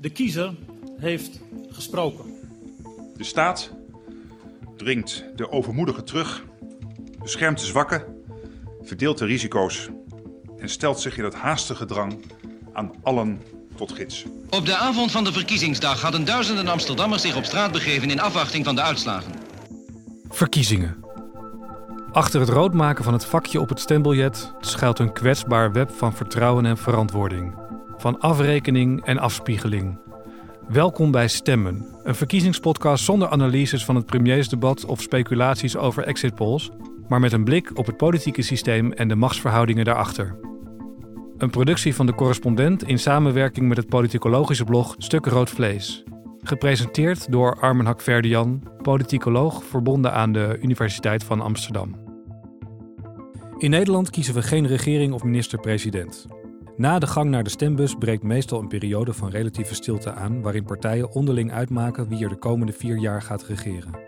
De kiezer heeft gesproken. De staat dringt de overmoedigen terug, beschermt de zwakken, verdeelt de risico's en stelt zich in het haastige drang aan allen tot gids. Op de avond van de verkiezingsdag hadden duizenden Amsterdammers zich op straat begeven in afwachting van de uitslagen. Verkiezingen. Achter het roodmaken van het vakje op het stembiljet schuilt een kwetsbaar web van vertrouwen en verantwoording. Van afrekening en afspiegeling. Welkom bij Stemmen, een verkiezingspodcast zonder analyses van het premiersdebat of speculaties over exit polls, maar met een blik op het politieke systeem en de machtsverhoudingen daarachter. Een productie van de correspondent in samenwerking met het politicologische blog Stuk Rood Vlees. Gepresenteerd door Armen Hakverdian, politicoloog verbonden aan de Universiteit van Amsterdam. In Nederland kiezen we geen regering of minister-president. Na de gang naar de stembus breekt meestal een periode van relatieve stilte aan, waarin partijen onderling uitmaken wie er de komende vier jaar gaat regeren.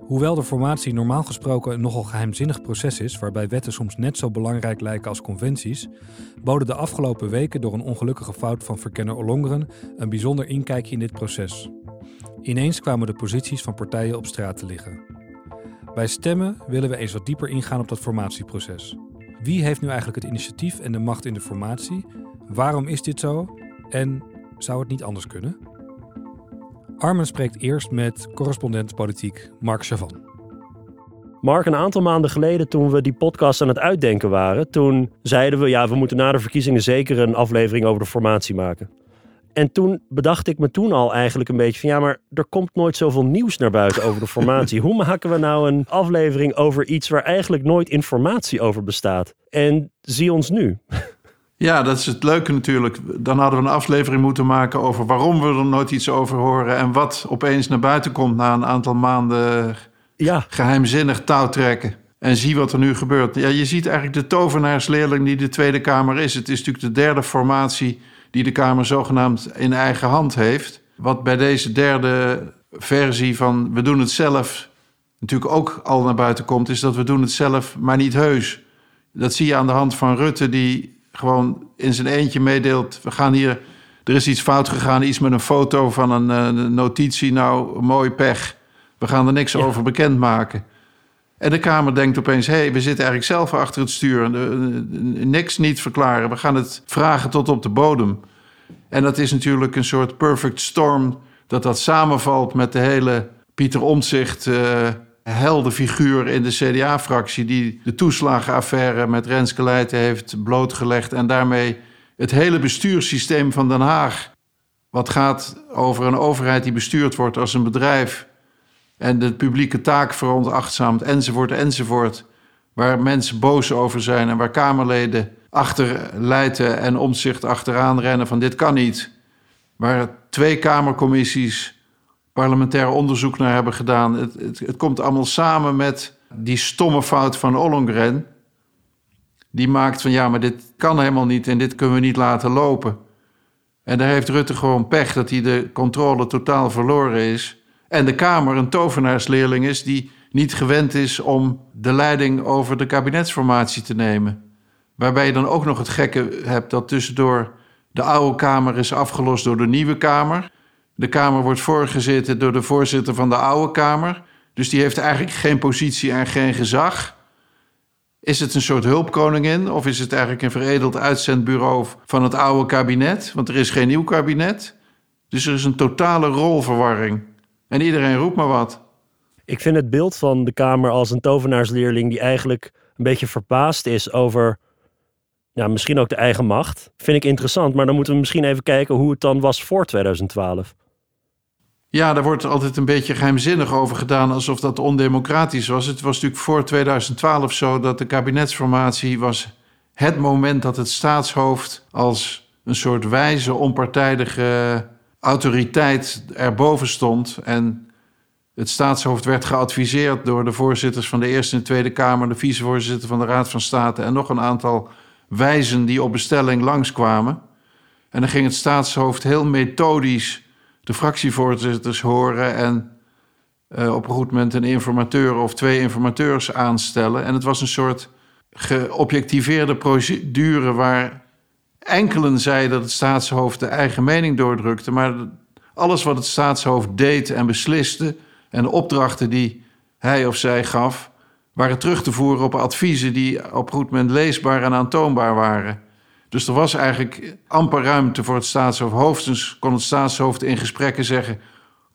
Hoewel de formatie normaal gesproken een nogal geheimzinnig proces is, waarbij wetten soms net zo belangrijk lijken als conventies, boden de afgelopen weken door een ongelukkige fout van verkenner Ollongren een bijzonder inkijkje in dit proces. Ineens kwamen de posities van partijen op straat te liggen. Bij stemmen willen we eens wat dieper ingaan op dat formatieproces. Wie heeft nu eigenlijk het initiatief en de macht in de formatie? Waarom is dit zo? En zou het niet anders kunnen? Armen spreekt eerst met correspondent politiek Mark Chavan. Mark, een aantal maanden geleden toen we die podcast aan het uitdenken waren, toen zeiden we ja, we moeten na de verkiezingen zeker een aflevering over de formatie maken. En toen bedacht ik me toen al eigenlijk een beetje van ja, maar er komt nooit zoveel nieuws naar buiten over de formatie. Hoe maken we nou een aflevering over iets waar eigenlijk nooit informatie over bestaat? En zie ons nu. Ja, dat is het leuke natuurlijk. Dan hadden we een aflevering moeten maken over waarom we er nooit iets over horen en wat opeens naar buiten komt na een aantal maanden Ja, geheimzinnig touwtrekken. En zie wat er nu gebeurt. Ja, je ziet eigenlijk de tovenaarsleerling die de Tweede Kamer is. Het is natuurlijk de derde formatie die de Kamer zogenaamd in eigen hand heeft. Wat bij deze derde versie van we doen het zelf natuurlijk ook al naar buiten komt, is dat we doen het zelf, maar niet heus. Dat zie je aan de hand van Rutte, die gewoon in zijn eentje meedeelt: we gaan hier, er is iets fout gegaan, iets met een foto van een, eh, notitie. Nou, mooi pech. We gaan er niks over bekendmaken. En de Kamer denkt opeens: hé, hey, we zitten eigenlijk zelf achter het stuur. Eh, eh, Niks niet verklaren. We gaan het vragen tot op de bodem. En dat is natuurlijk een soort perfect storm. Dat dat samenvalt met de hele Pieter Omtzigt eh heldenfiguur in de CDA-fractie... die de toeslagenaffaire met Renske Leijten heeft blootgelegd... en daarmee het hele bestuurssysteem van Den Haag... wat gaat over een overheid die bestuurd wordt als een bedrijf... en de publieke taak veronachtzaamt, enzovoort, enzovoort... waar mensen boos over zijn en waar Kamerleden achter en Omtzigt achteraan rennen van dit kan niet... waar twee Kamercommissies parlementair onderzoek naar hebben gedaan. Het, het, het komt allemaal samen met die stomme fout van Ollongren. Die maakt van ja, maar dit kan helemaal niet en dit kunnen we niet laten lopen. En daar heeft Rutte gewoon pech dat hij de controle totaal verloren is. En de Kamer een tovenaarsleerling is die niet gewend is om de leiding over de kabinetsformatie te nemen. Waarbij je dan ook nog het gekke hebt dat tussendoor de oude Kamer is afgelost door de nieuwe Kamer. De Kamer wordt voorgezeten door de voorzitter van de oude Kamer. Dus die heeft eigenlijk geen positie en geen gezag. Is het een soort hulpkoningin of is het eigenlijk een veredeld uitzendbureau van het oude kabinet? Want er is geen nieuw kabinet. Dus er is een totale rolverwarring. En iedereen roept maar wat. ik vind het beeld van de Kamer als een tovenaarsleerling die eigenlijk een beetje verbaasd is over ja, misschien ook de eigen macht. Vind ik interessant, maar dan moeten we misschien even kijken hoe het dan was voor 2012. Ja, daar wordt altijd een beetje geheimzinnig over gedaan, alsof dat ondemocratisch was. Het was natuurlijk voor 2012 zo dat de kabinetsformatie was het moment dat het staatshoofd als een soort wijze, onpartijdige autoriteit erboven stond. En het staatshoofd werd geadviseerd door de voorzitters van de Eerste en Tweede Kamer, de vicevoorzitter van de Raad van State en nog een aantal wijzen die op bestelling langskwamen. En dan ging het staatshoofd heel methodisch de fractievoorzitters horen en eh, op een goed moment een informateur of twee informateurs aanstellen. En het was een soort geobjectiveerde procedure waar enkelen zeiden dat het staatshoofd de eigen mening doordrukte. Maar alles wat het staatshoofd deed en besliste en de opdrachten die hij of zij gaf, waren terug te voeren op adviezen die op goed moment leesbaar en aantoonbaar waren. Dus er was eigenlijk amper ruimte voor het staatshoofd. Hoofdens kon het staatshoofd in gesprekken zeggen: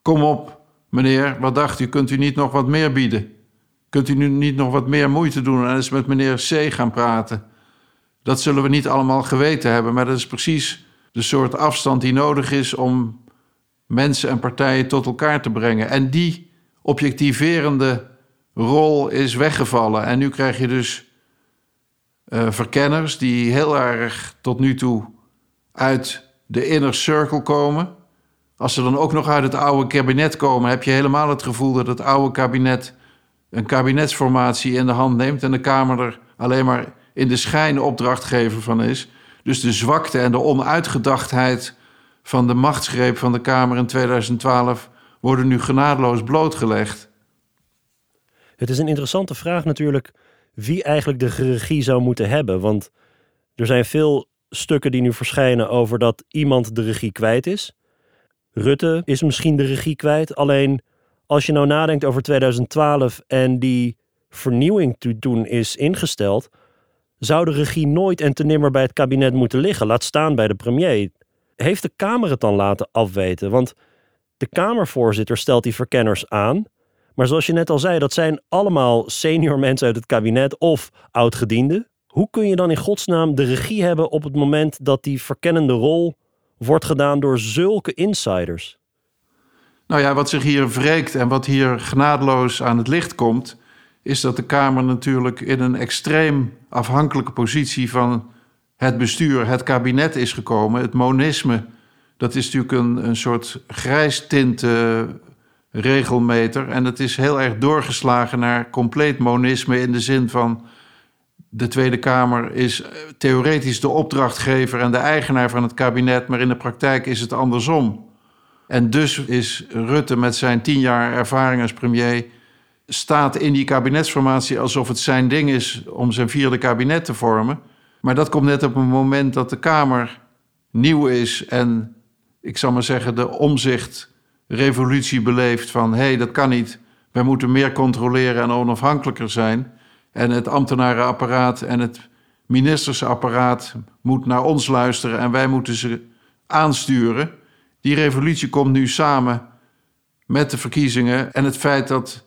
Kom op, meneer, wat dacht u? Kunt u niet nog wat meer bieden? Kunt u nu niet nog wat meer moeite doen en eens met meneer C gaan praten? Dat zullen we niet allemaal geweten hebben, maar dat is precies de soort afstand die nodig is om mensen en partijen tot elkaar te brengen. En die objectiverende rol is weggevallen. En nu krijg je dus uh, verkenners die heel erg tot nu toe uit de inner circle komen. Als ze dan ook nog uit het oude kabinet komen, heb je helemaal het gevoel dat het oude kabinet een kabinetsformatie in de hand neemt en de Kamer er alleen maar in de schijn opdrachtgever van is. Dus de zwakte en de onuitgedachtheid van de machtsgreep van de Kamer in 2012 worden nu genadeloos blootgelegd. Het is een interessante vraag natuurlijk wie eigenlijk de regie zou moeten hebben. Want er zijn veel stukken die nu verschijnen over dat iemand de regie kwijt is. Rutte is misschien de regie kwijt. Alleen als je nou nadenkt over 2012 en die vernieuwing toen is ingesteld, zou de regie nooit en te nimmer bij het kabinet moeten liggen, laat staan bij de premier. Heeft de Kamer het dan laten afweten? Want de Kamervoorzitter stelt die verkenners aan. Maar zoals je net al zei, dat zijn allemaal senior mensen uit het kabinet of oudgedienden. Hoe kun je dan in godsnaam de regie hebben op het moment dat die verkennende rol wordt gedaan door zulke insiders? Nou ja, wat zich hier wreekt en wat hier genadeloos aan het licht komt, is dat de Kamer natuurlijk in een extreem afhankelijke positie van het bestuur, het kabinet is gekomen. Het monisme, dat is natuurlijk een, een soort grijstinte regelmeter. En het is heel erg doorgeslagen naar compleet monisme in de zin van de Tweede Kamer is theoretisch de opdrachtgever en de eigenaar van het kabinet, maar in de praktijk is het andersom. En dus is Rutte met zijn tien jaar ervaring als premier staat in die kabinetsformatie alsof het zijn ding is om zijn vierde kabinet te vormen. Maar dat komt net op een moment dat de Kamer nieuw is en ik zal maar zeggen de omzicht revolutie beleeft van hé, hey, dat kan niet. Wij moeten meer controleren en onafhankelijker zijn. En het ambtenarenapparaat en het ministersapparaat moet naar ons luisteren en wij moeten ze aansturen. Die revolutie komt nu samen met de verkiezingen en het feit dat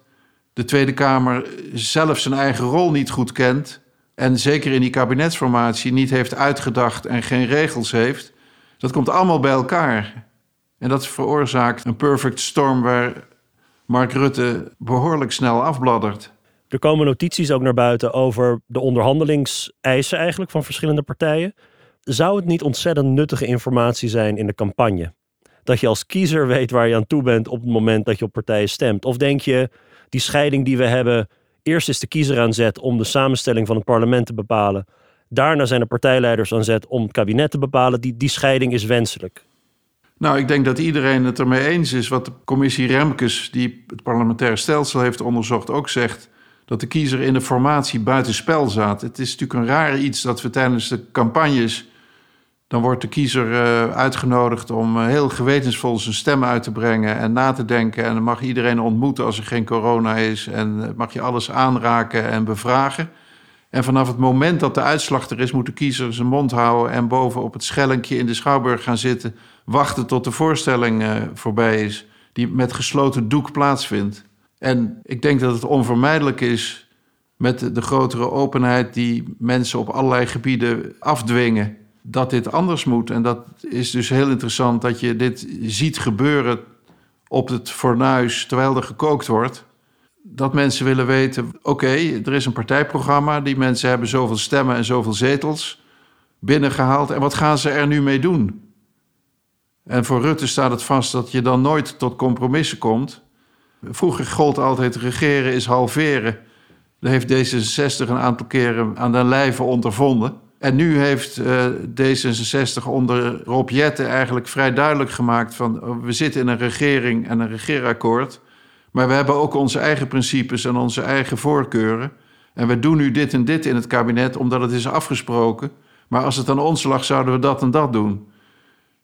de Tweede Kamer zelf zijn eigen rol niet goed kent en zeker in die kabinetsformatie niet heeft uitgedacht en geen regels heeft. Dat komt allemaal bij elkaar. En dat veroorzaakt een perfect storm waar Mark Rutte behoorlijk snel afbladdert. Er komen notities ook naar buiten over de onderhandelingseisen eigenlijk van verschillende partijen. Zou het niet ontzettend nuttige informatie zijn in de campagne? Dat je als kiezer weet waar je aan toe bent op het moment dat je op partijen stemt? Of denk je, die scheiding die we hebben, eerst is de kiezer aan zet om de samenstelling van het parlement te bepalen. Daarna zijn de partijleiders aan zet om het kabinet te bepalen. Die, die scheiding is wenselijk. Nou, ik denk dat iedereen het ermee eens is. Wat de commissie Remkes, die het parlementaire stelsel heeft onderzocht, ook zegt. Dat de kiezer in de formatie buitenspel zat. Het is natuurlijk een raar iets dat we tijdens de campagnes. Dan wordt de kiezer uh, uitgenodigd om uh, heel gewetensvol zijn stem uit te brengen en na te denken. En dan mag iedereen ontmoeten als er geen corona is. En mag je alles aanraken en bevragen. En vanaf het moment dat de uitslag er is, moet de kiezer zijn mond houden en boven op het schellinkje in de schouwburg gaan zitten wachten tot de voorstelling voorbij is, die met gesloten doek plaatsvindt. En ik denk dat het onvermijdelijk is met de grotere openheid die mensen op allerlei gebieden afdwingen, dat dit anders moet. En dat is dus heel interessant dat je dit ziet gebeuren op het fornuis terwijl er gekookt wordt. Dat mensen willen weten: oké, er is een partijprogramma, die mensen hebben zoveel stemmen en zoveel zetels binnengehaald. En wat gaan ze er nu mee doen? En voor Rutte staat het vast dat je dan nooit tot compromissen komt. Vroeger gold altijd regeren is halveren. Dat heeft D66 een aantal keren aan den lijve ondervonden. En nu heeft uh, D66 onder Rob Jetten eigenlijk vrij duidelijk gemaakt van oh, we zitten in een regering en een regeerakkoord. Maar we hebben ook onze eigen principes en onze eigen voorkeuren. En we doen nu dit en dit in het kabinet omdat het is afgesproken. Maar als het aan ons lag, zouden we dat en dat doen.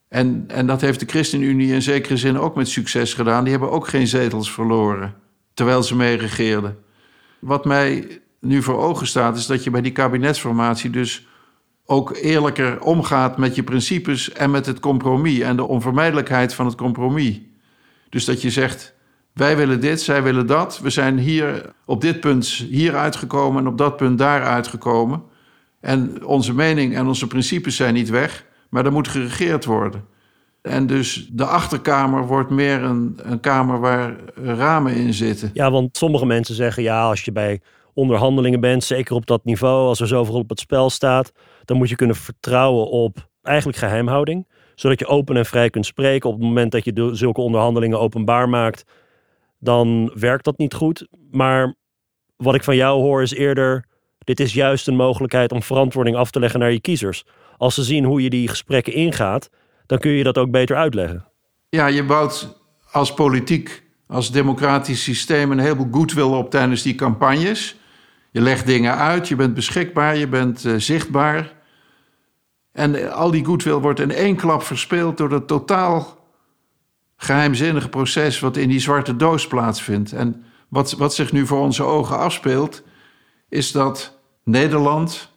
En, en dat heeft de ChristenUnie in zekere zin ook met succes gedaan. Die hebben ook geen zetels verloren, terwijl ze mee regeerden. Wat mij nu voor ogen staat, is dat je bij die kabinetsformatie dus ook eerlijker omgaat met je principes en met het compromis en de onvermijdelijkheid van het compromis. Dus dat je zegt, wij willen dit, zij willen dat. We zijn hier op dit punt hier uitgekomen en op dat punt daar uitgekomen. En onze mening en onze principes zijn niet weg, maar er moet geregeerd worden. En dus de achterkamer wordt meer een, een kamer waar ramen in zitten. Ja, want sommige mensen zeggen ja, als je bij onderhandelingen bent, zeker op dat niveau, als er zoveel op het spel staat, dan moet je kunnen vertrouwen op eigenlijk geheimhouding. Zodat je open en vrij kunt spreken. Op het moment dat je zulke onderhandelingen openbaar maakt, dan werkt dat niet goed. Maar wat ik van jou hoor is eerder, dit is juist een mogelijkheid om verantwoording af te leggen naar je kiezers. Als ze zien hoe je die gesprekken ingaat, dan kun je dat ook beter uitleggen. Ja, je bouwt als politiek, als democratisch systeem een heleboel goodwill op tijdens die campagnes. Je legt dingen uit, je bent beschikbaar, je bent uh, zichtbaar. En al die goodwill wordt in één klap verspeeld door dat totaal geheimzinnige proces wat in die zwarte doos plaatsvindt. En wat, wat zich nu voor onze ogen afspeelt, is dat Nederland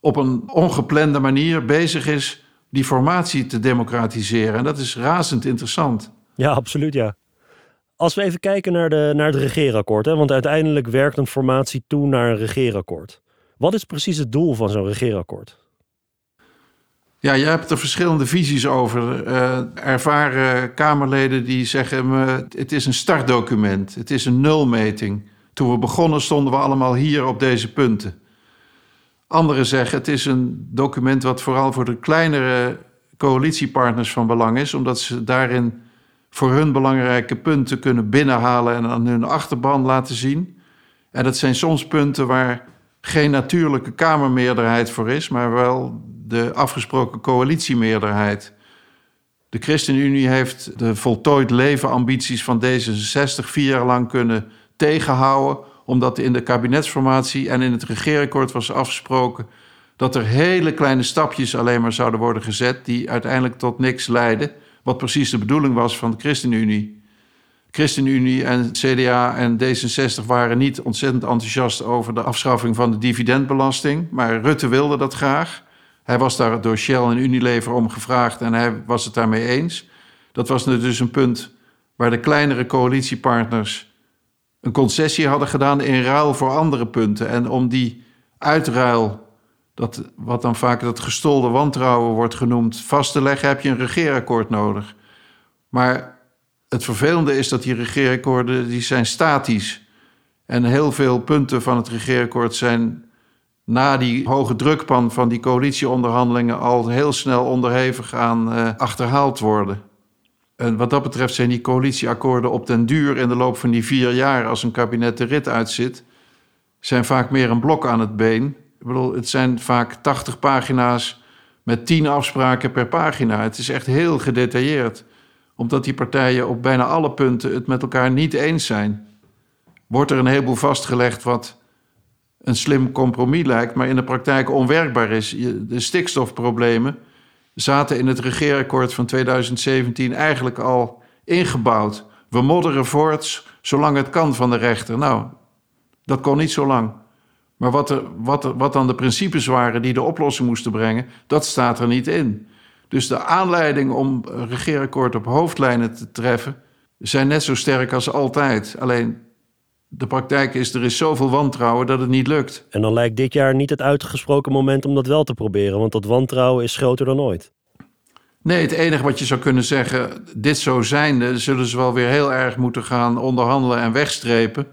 op een ongeplande manier bezig is die formatie te democratiseren. En dat is razend interessant. Ja, absoluut ja. Als we even kijken naar, de, naar het regeerakkoord, hè, want uiteindelijk werkt een formatie toe naar een regeerakkoord. Wat is precies het doel van zo'n regeerakkoord? Ja, je hebt er verschillende visies over. Uh, ervaren Kamerleden die zeggen: het is een startdocument, het is een nulmeting. Toen we begonnen stonden we allemaal hier op deze punten. Anderen zeggen: het is een document wat vooral voor de kleinere coalitiepartners van belang is, omdat ze daarin voor hun belangrijke punten kunnen binnenhalen en aan hun achterban laten zien. En dat zijn soms punten waar geen natuurlijke Kamermeerderheid voor is, maar wel de afgesproken coalitiemeerderheid. De ChristenUnie heeft de voltooid levenambities van D66 vier jaar lang kunnen tegenhouden, omdat in de kabinetsformatie en in het regeerakkoord was afgesproken dat er hele kleine stapjes alleen maar zouden worden gezet, die uiteindelijk tot niks leiden, wat precies de bedoeling was van de ChristenUnie. ChristenUnie en CDA en D66 waren niet ontzettend enthousiast over de afschaffing van de dividendbelasting, maar Rutte wilde dat graag. Hij was daar door Shell en Unilever om gevraagd en hij was het daarmee eens. Dat was dus een punt waar de kleinere coalitiepartners een concessie hadden gedaan in ruil voor andere punten. En om die uitruil, dat, wat dan vaak dat gestolde wantrouwen wordt genoemd, vast te leggen, heb je een regeerakkoord nodig. Maar het vervelende is dat die regeerakkoorden die zijn statisch. En heel veel punten van het regeerakkoord zijn na die hoge drukpan van die coalitieonderhandelingen al heel snel onderhevig aan uh, achterhaald worden. En wat dat betreft zijn die coalitieakkoorden op den duur in de loop van die vier jaar, als een kabinet de rit uitzit, zijn vaak meer een blok aan het been. Ik bedoel, het zijn vaak 80 pagina's met 10 afspraken per pagina. Het is echt heel gedetailleerd, omdat die partijen op bijna alle punten het met elkaar niet eens zijn. Wordt er een heleboel vastgelegd wat een slim compromis lijkt, maar in de praktijk onwerkbaar is. De stikstofproblemen zaten in het regeerakkoord van 2017 eigenlijk al ingebouwd. We modderen voort zolang het kan van de rechter. Nou, dat kon niet zo lang. Maar wat, er, wat, er, wat dan de principes waren die de oplossing moesten brengen, dat staat er niet in. Dus de aanleiding om een regeerakkoord op hoofdlijnen te treffen, zijn net zo sterk als altijd. Alleen de praktijk is, er is zoveel wantrouwen dat het niet lukt. En dan lijkt dit jaar niet het uitgesproken moment om dat wel te proberen, want dat wantrouwen is groter dan ooit. Nee, het enige wat je zou kunnen zeggen, dit zo zijnde, zullen ze wel weer heel erg moeten gaan onderhandelen en wegstrepen.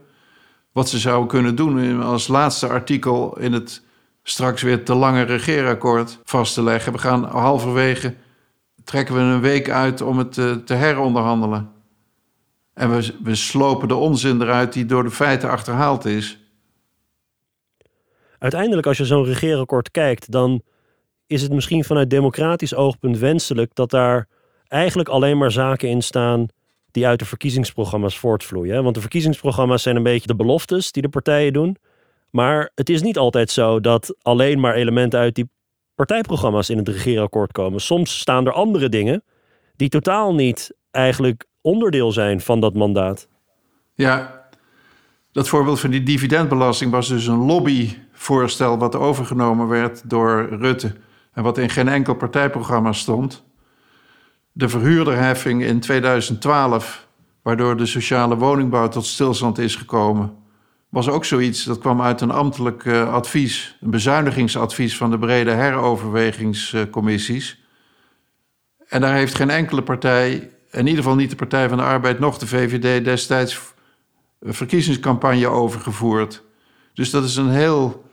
Wat ze zouden kunnen doen als laatste artikel in het straks weer te lange regeerakkoord vast te leggen. We gaan halverwege, trekken we een week uit om het te, te heronderhandelen. En we, we slopen de onzin eruit die door de feiten achterhaald is. Uiteindelijk, als je zo'n regeerakkoord kijkt, dan is het misschien vanuit democratisch oogpunt wenselijk dat daar eigenlijk alleen maar zaken in staan die uit de verkiezingsprogramma's voortvloeien. Want de verkiezingsprogramma's zijn een beetje de beloftes die de partijen doen. Maar het is niet altijd zo dat alleen maar elementen uit die partijprogramma's in het regeerakkoord komen. Soms staan er andere dingen die totaal niet eigenlijk onderdeel zijn van dat mandaat. Ja, dat voorbeeld van die dividendbelasting was dus een lobbyvoorstel wat overgenomen werd door Rutte en wat in geen enkel partijprogramma stond. De verhuurderheffing in 2012, waardoor de sociale woningbouw tot stilstand is gekomen, was ook zoiets. Dat kwam uit een ambtelijk uh, advies, een bezuinigingsadvies van de brede heroverwegingscommissies. En daar heeft geen enkele partij, in ieder geval niet de Partij van de Arbeid, nog de VVD destijds verkiezingscampagne over gevoerd. Dus dat is een heel,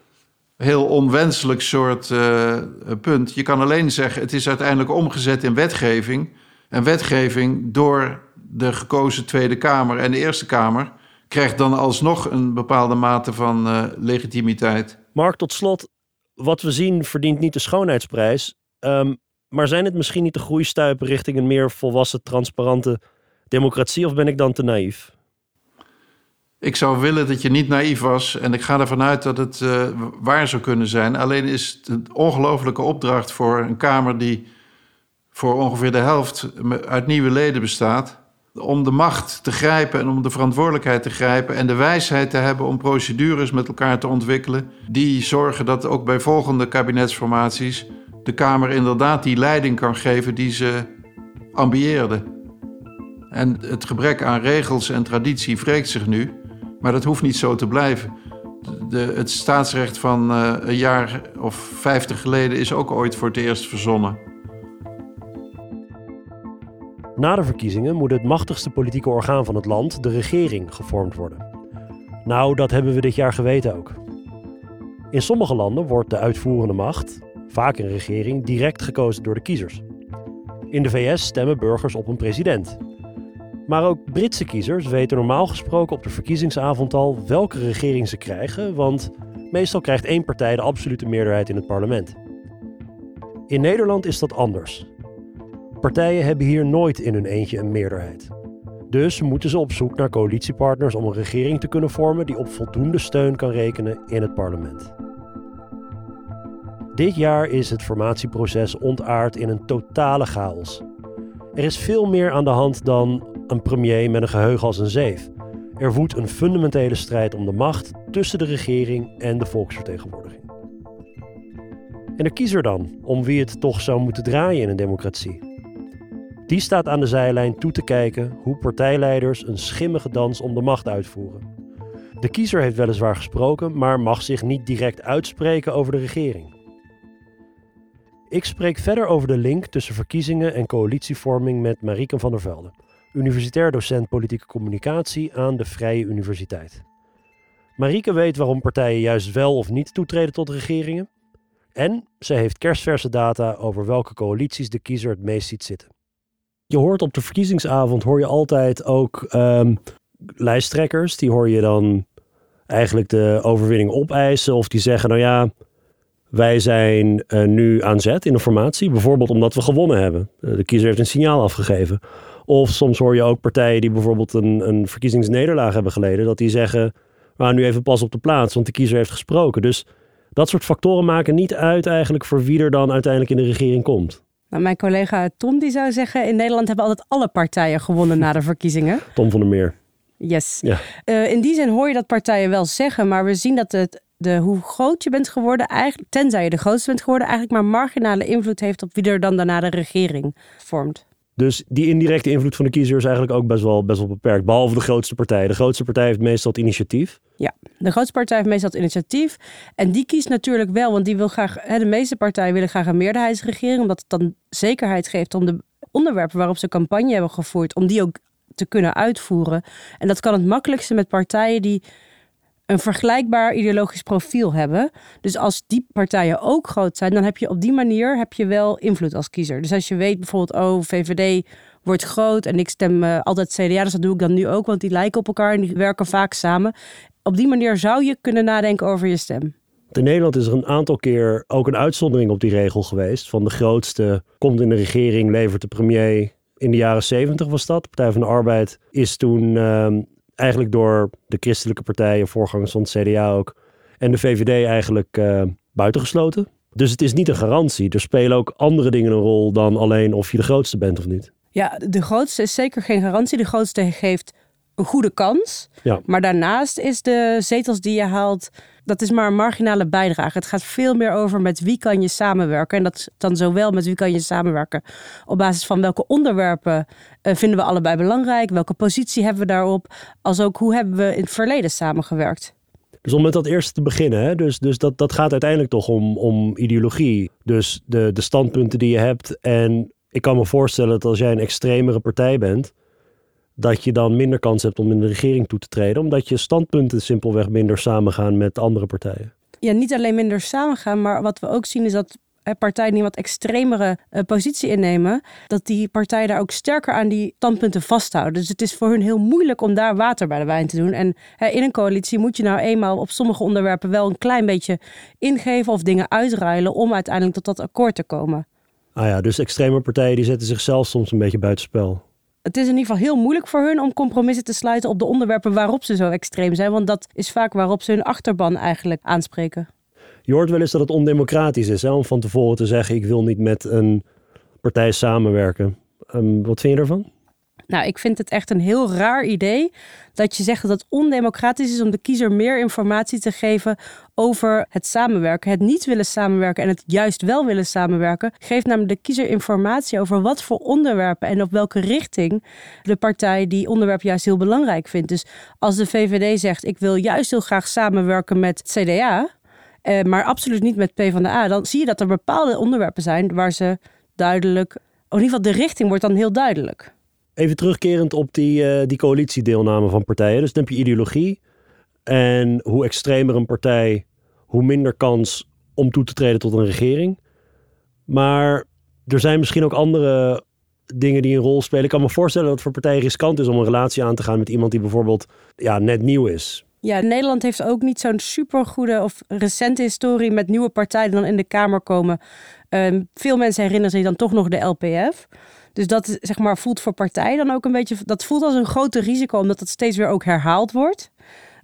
heel onwenselijk soort uh, punt. Je kan alleen zeggen, het is uiteindelijk omgezet in wetgeving. En wetgeving door de gekozen Tweede Kamer en de Eerste Kamer krijgt dan alsnog een bepaalde mate van uh, legitimiteit. Mark, tot slot, wat we zien verdient niet de schoonheidsprijs. Um, maar zijn het misschien niet de groeistuipen richting een meer volwassen, transparante democratie? Of ben ik dan te naïef? Ik zou willen dat je niet naïef was. En ik ga ervan uit dat het uh, waar zou kunnen zijn. Alleen is het een ongelofelijke opdracht voor een Kamer die voor ongeveer de helft uit nieuwe leden bestaat. Om de macht te grijpen en om de verantwoordelijkheid te grijpen. En de wijsheid te hebben om procedures met elkaar te ontwikkelen. Die zorgen dat ook bij volgende kabinetsformaties de Kamer inderdaad die leiding kan geven die ze ambieerde. En het gebrek aan regels en traditie wreekt zich nu, maar dat hoeft niet zo te blijven. De, het staatsrecht van uh, een jaar of vijftig geleden is ook ooit voor het eerst verzonnen. Na de verkiezingen moet het machtigste politieke orgaan van het land, de regering, gevormd worden. Nou, dat hebben we dit jaar geweten ook. In sommige landen wordt de uitvoerende macht, vaak een regering, direct gekozen door de kiezers. In de VS stemmen burgers op een president. Maar ook Britse kiezers weten normaal gesproken op de verkiezingsavond al welke regering ze krijgen, want meestal krijgt één partij de absolute meerderheid in het parlement. In Nederland is dat anders. Partijen hebben hier nooit in hun eentje een meerderheid. Dus moeten ze op zoek naar coalitiepartners om een regering te kunnen vormen die op voldoende steun kan rekenen in het parlement. Dit jaar is het formatieproces ontaard in een totale chaos. Er is veel meer aan de hand dan een premier met een geheugen als een zeef. Er woedt een fundamentele strijd om de macht tussen de regering en de volksvertegenwoordiging. En de kiezer dan, om wie het toch zou moeten draaien in een democratie. Die staat aan de zijlijn toe te kijken hoe partijleiders een schimmige dans om de macht uitvoeren. De kiezer heeft weliswaar gesproken, maar mag zich niet direct uitspreken over de regering. Ik spreek verder over de link tussen verkiezingen en coalitievorming met Marieke van der Velde, universitair docent politieke communicatie aan de Vrije Universiteit. Marieke weet waarom partijen juist wel of niet toetreden tot regeringen. En ze heeft kerstverse data over welke coalities de kiezer het meest ziet zitten. Je hoort op de verkiezingsavond hoor je altijd ook um, lijsttrekkers. Die hoor je dan eigenlijk de overwinning opeisen. Of die zeggen, nou ja, wij zijn uh, nu aan zet in de formatie, bijvoorbeeld omdat we gewonnen hebben. Uh, de kiezer heeft een signaal afgegeven. Of soms hoor je ook partijen die bijvoorbeeld een, een verkiezingsnederlaag hebben geleden, dat die zeggen, maar nu even pas op de plaats, want de kiezer heeft gesproken. Dus dat soort factoren maken niet uit eigenlijk voor wie er dan uiteindelijk in de regering komt. Nou, mijn collega Tom die zou zeggen, in Nederland hebben altijd alle partijen gewonnen na de verkiezingen. Tom van der Meer. Yes. Ja. Uh, in die zin hoor je dat partijen wel zeggen, maar we zien dat het de, hoe groot je bent geworden, eigenlijk, tenzij je de grootste bent geworden, eigenlijk maar marginale invloed heeft op wie er dan daarna de regering vormt. Dus die indirecte invloed van de kiezer is eigenlijk ook best wel, best wel beperkt. Behalve de grootste partij. De grootste partij heeft meestal het initiatief. Ja, de grootste partij heeft meestal het initiatief. En die kiest natuurlijk wel, want die wil graag. Hè, de meeste partijen willen graag een meerderheidsregering, omdat het dan zekerheid geeft om de onderwerpen waarop ze campagne hebben gevoerd, om die ook te kunnen uitvoeren. En dat kan het makkelijkste met partijen die een vergelijkbaar ideologisch profiel hebben. Dus als die partijen ook groot zijn, dan heb je op die manier heb je wel invloed als kiezer. Dus als je weet bijvoorbeeld, oh, VVD wordt groot en ik stem uh, altijd CDA, dus dat doe ik dan nu ook, want die lijken op elkaar en die werken vaak samen. Op die manier zou je kunnen nadenken over je stem. In Nederland is er een aantal keer ook een uitzondering op die regel geweest. Van de grootste komt in de regering, levert de premier. In de jaren zeventig was dat. Partij van de Arbeid is toen uh, eigenlijk door de christelijke partijen, voorgangers van het CDA ook, en de VVD eigenlijk uh, buitengesloten. Dus het is niet een garantie. Er spelen ook andere dingen een rol dan alleen of je de grootste bent of niet. Ja, de grootste is zeker geen garantie. De grootste geeft een goede kans. Ja. Maar daarnaast is de zetels die je haalt, dat is maar een marginale bijdrage. Het gaat veel meer over met wie kan je samenwerken. En dat dan zowel met wie kan je samenwerken op basis van welke onderwerpen eh, vinden we allebei belangrijk, welke positie hebben we daarop, als ook hoe hebben we in het verleden samengewerkt. Dus om met dat eerste te beginnen, hè? Dus, dus dat, dat gaat uiteindelijk toch om, om ideologie. Dus de, de standpunten die je hebt. En ik kan me voorstellen dat als jij een extremere partij bent, dat je dan minder kans hebt om in de regering toe te treden, omdat je standpunten simpelweg minder samengaan met andere partijen. Ja, niet alleen minder samengaan, maar wat we ook zien is dat eh, partijen die wat extremere uh, positie innemen, dat die partijen daar ook sterker aan die standpunten vasthouden. Dus het is voor hun heel moeilijk om daar water bij de wijn te doen. En hè, in een coalitie moet je nou eenmaal op sommige onderwerpen wel een klein beetje ingeven of dingen uitruilen om uiteindelijk tot dat akkoord te komen. Ah ja, dus extreme partijen die zetten zichzelf soms een beetje buitenspel. Het is in ieder geval heel moeilijk voor hun om compromissen te sluiten op de onderwerpen waarop ze zo extreem zijn. Want dat is vaak waarop ze hun achterban eigenlijk aanspreken. Je hoort wel eens dat het ondemocratisch is hè, om van tevoren te zeggen: ik wil niet met een partij samenwerken. Um, wat vind je ervan? Nou, ik vind het echt een heel raar idee dat je zegt dat het ondemocratisch is om de kiezer meer informatie te geven over het samenwerken. Het niet willen samenwerken en het juist wel willen samenwerken geeft namelijk de kiezer informatie over wat voor onderwerpen en op welke richting de partij die onderwerp juist heel belangrijk vindt. Dus als de VVD zegt: Ik wil juist heel graag samenwerken met CDA, eh, maar absoluut niet met PvdA, dan zie je dat er bepaalde onderwerpen zijn waar ze duidelijk, in ieder geval de richting wordt dan heel duidelijk. Even terugkerend op die, uh, die coalitiedeelname van partijen. Dus dan heb je ideologie. En hoe extremer een partij, hoe minder kans om toe te treden tot een regering. Maar er zijn misschien ook andere dingen die een rol spelen. Ik kan me voorstellen dat het voor partijen riskant is om een relatie aan te gaan met iemand die bijvoorbeeld ja, net nieuw is. Ja, Nederland heeft ook niet zo'n supergoede of recente historie met nieuwe partijen die dan in de Kamer komen. Uh, veel mensen herinneren zich dan toch nog de LPF. Dus dat zeg maar, voelt voor partijen dan ook een beetje. Dat voelt als een grote risico, omdat dat steeds weer ook herhaald wordt.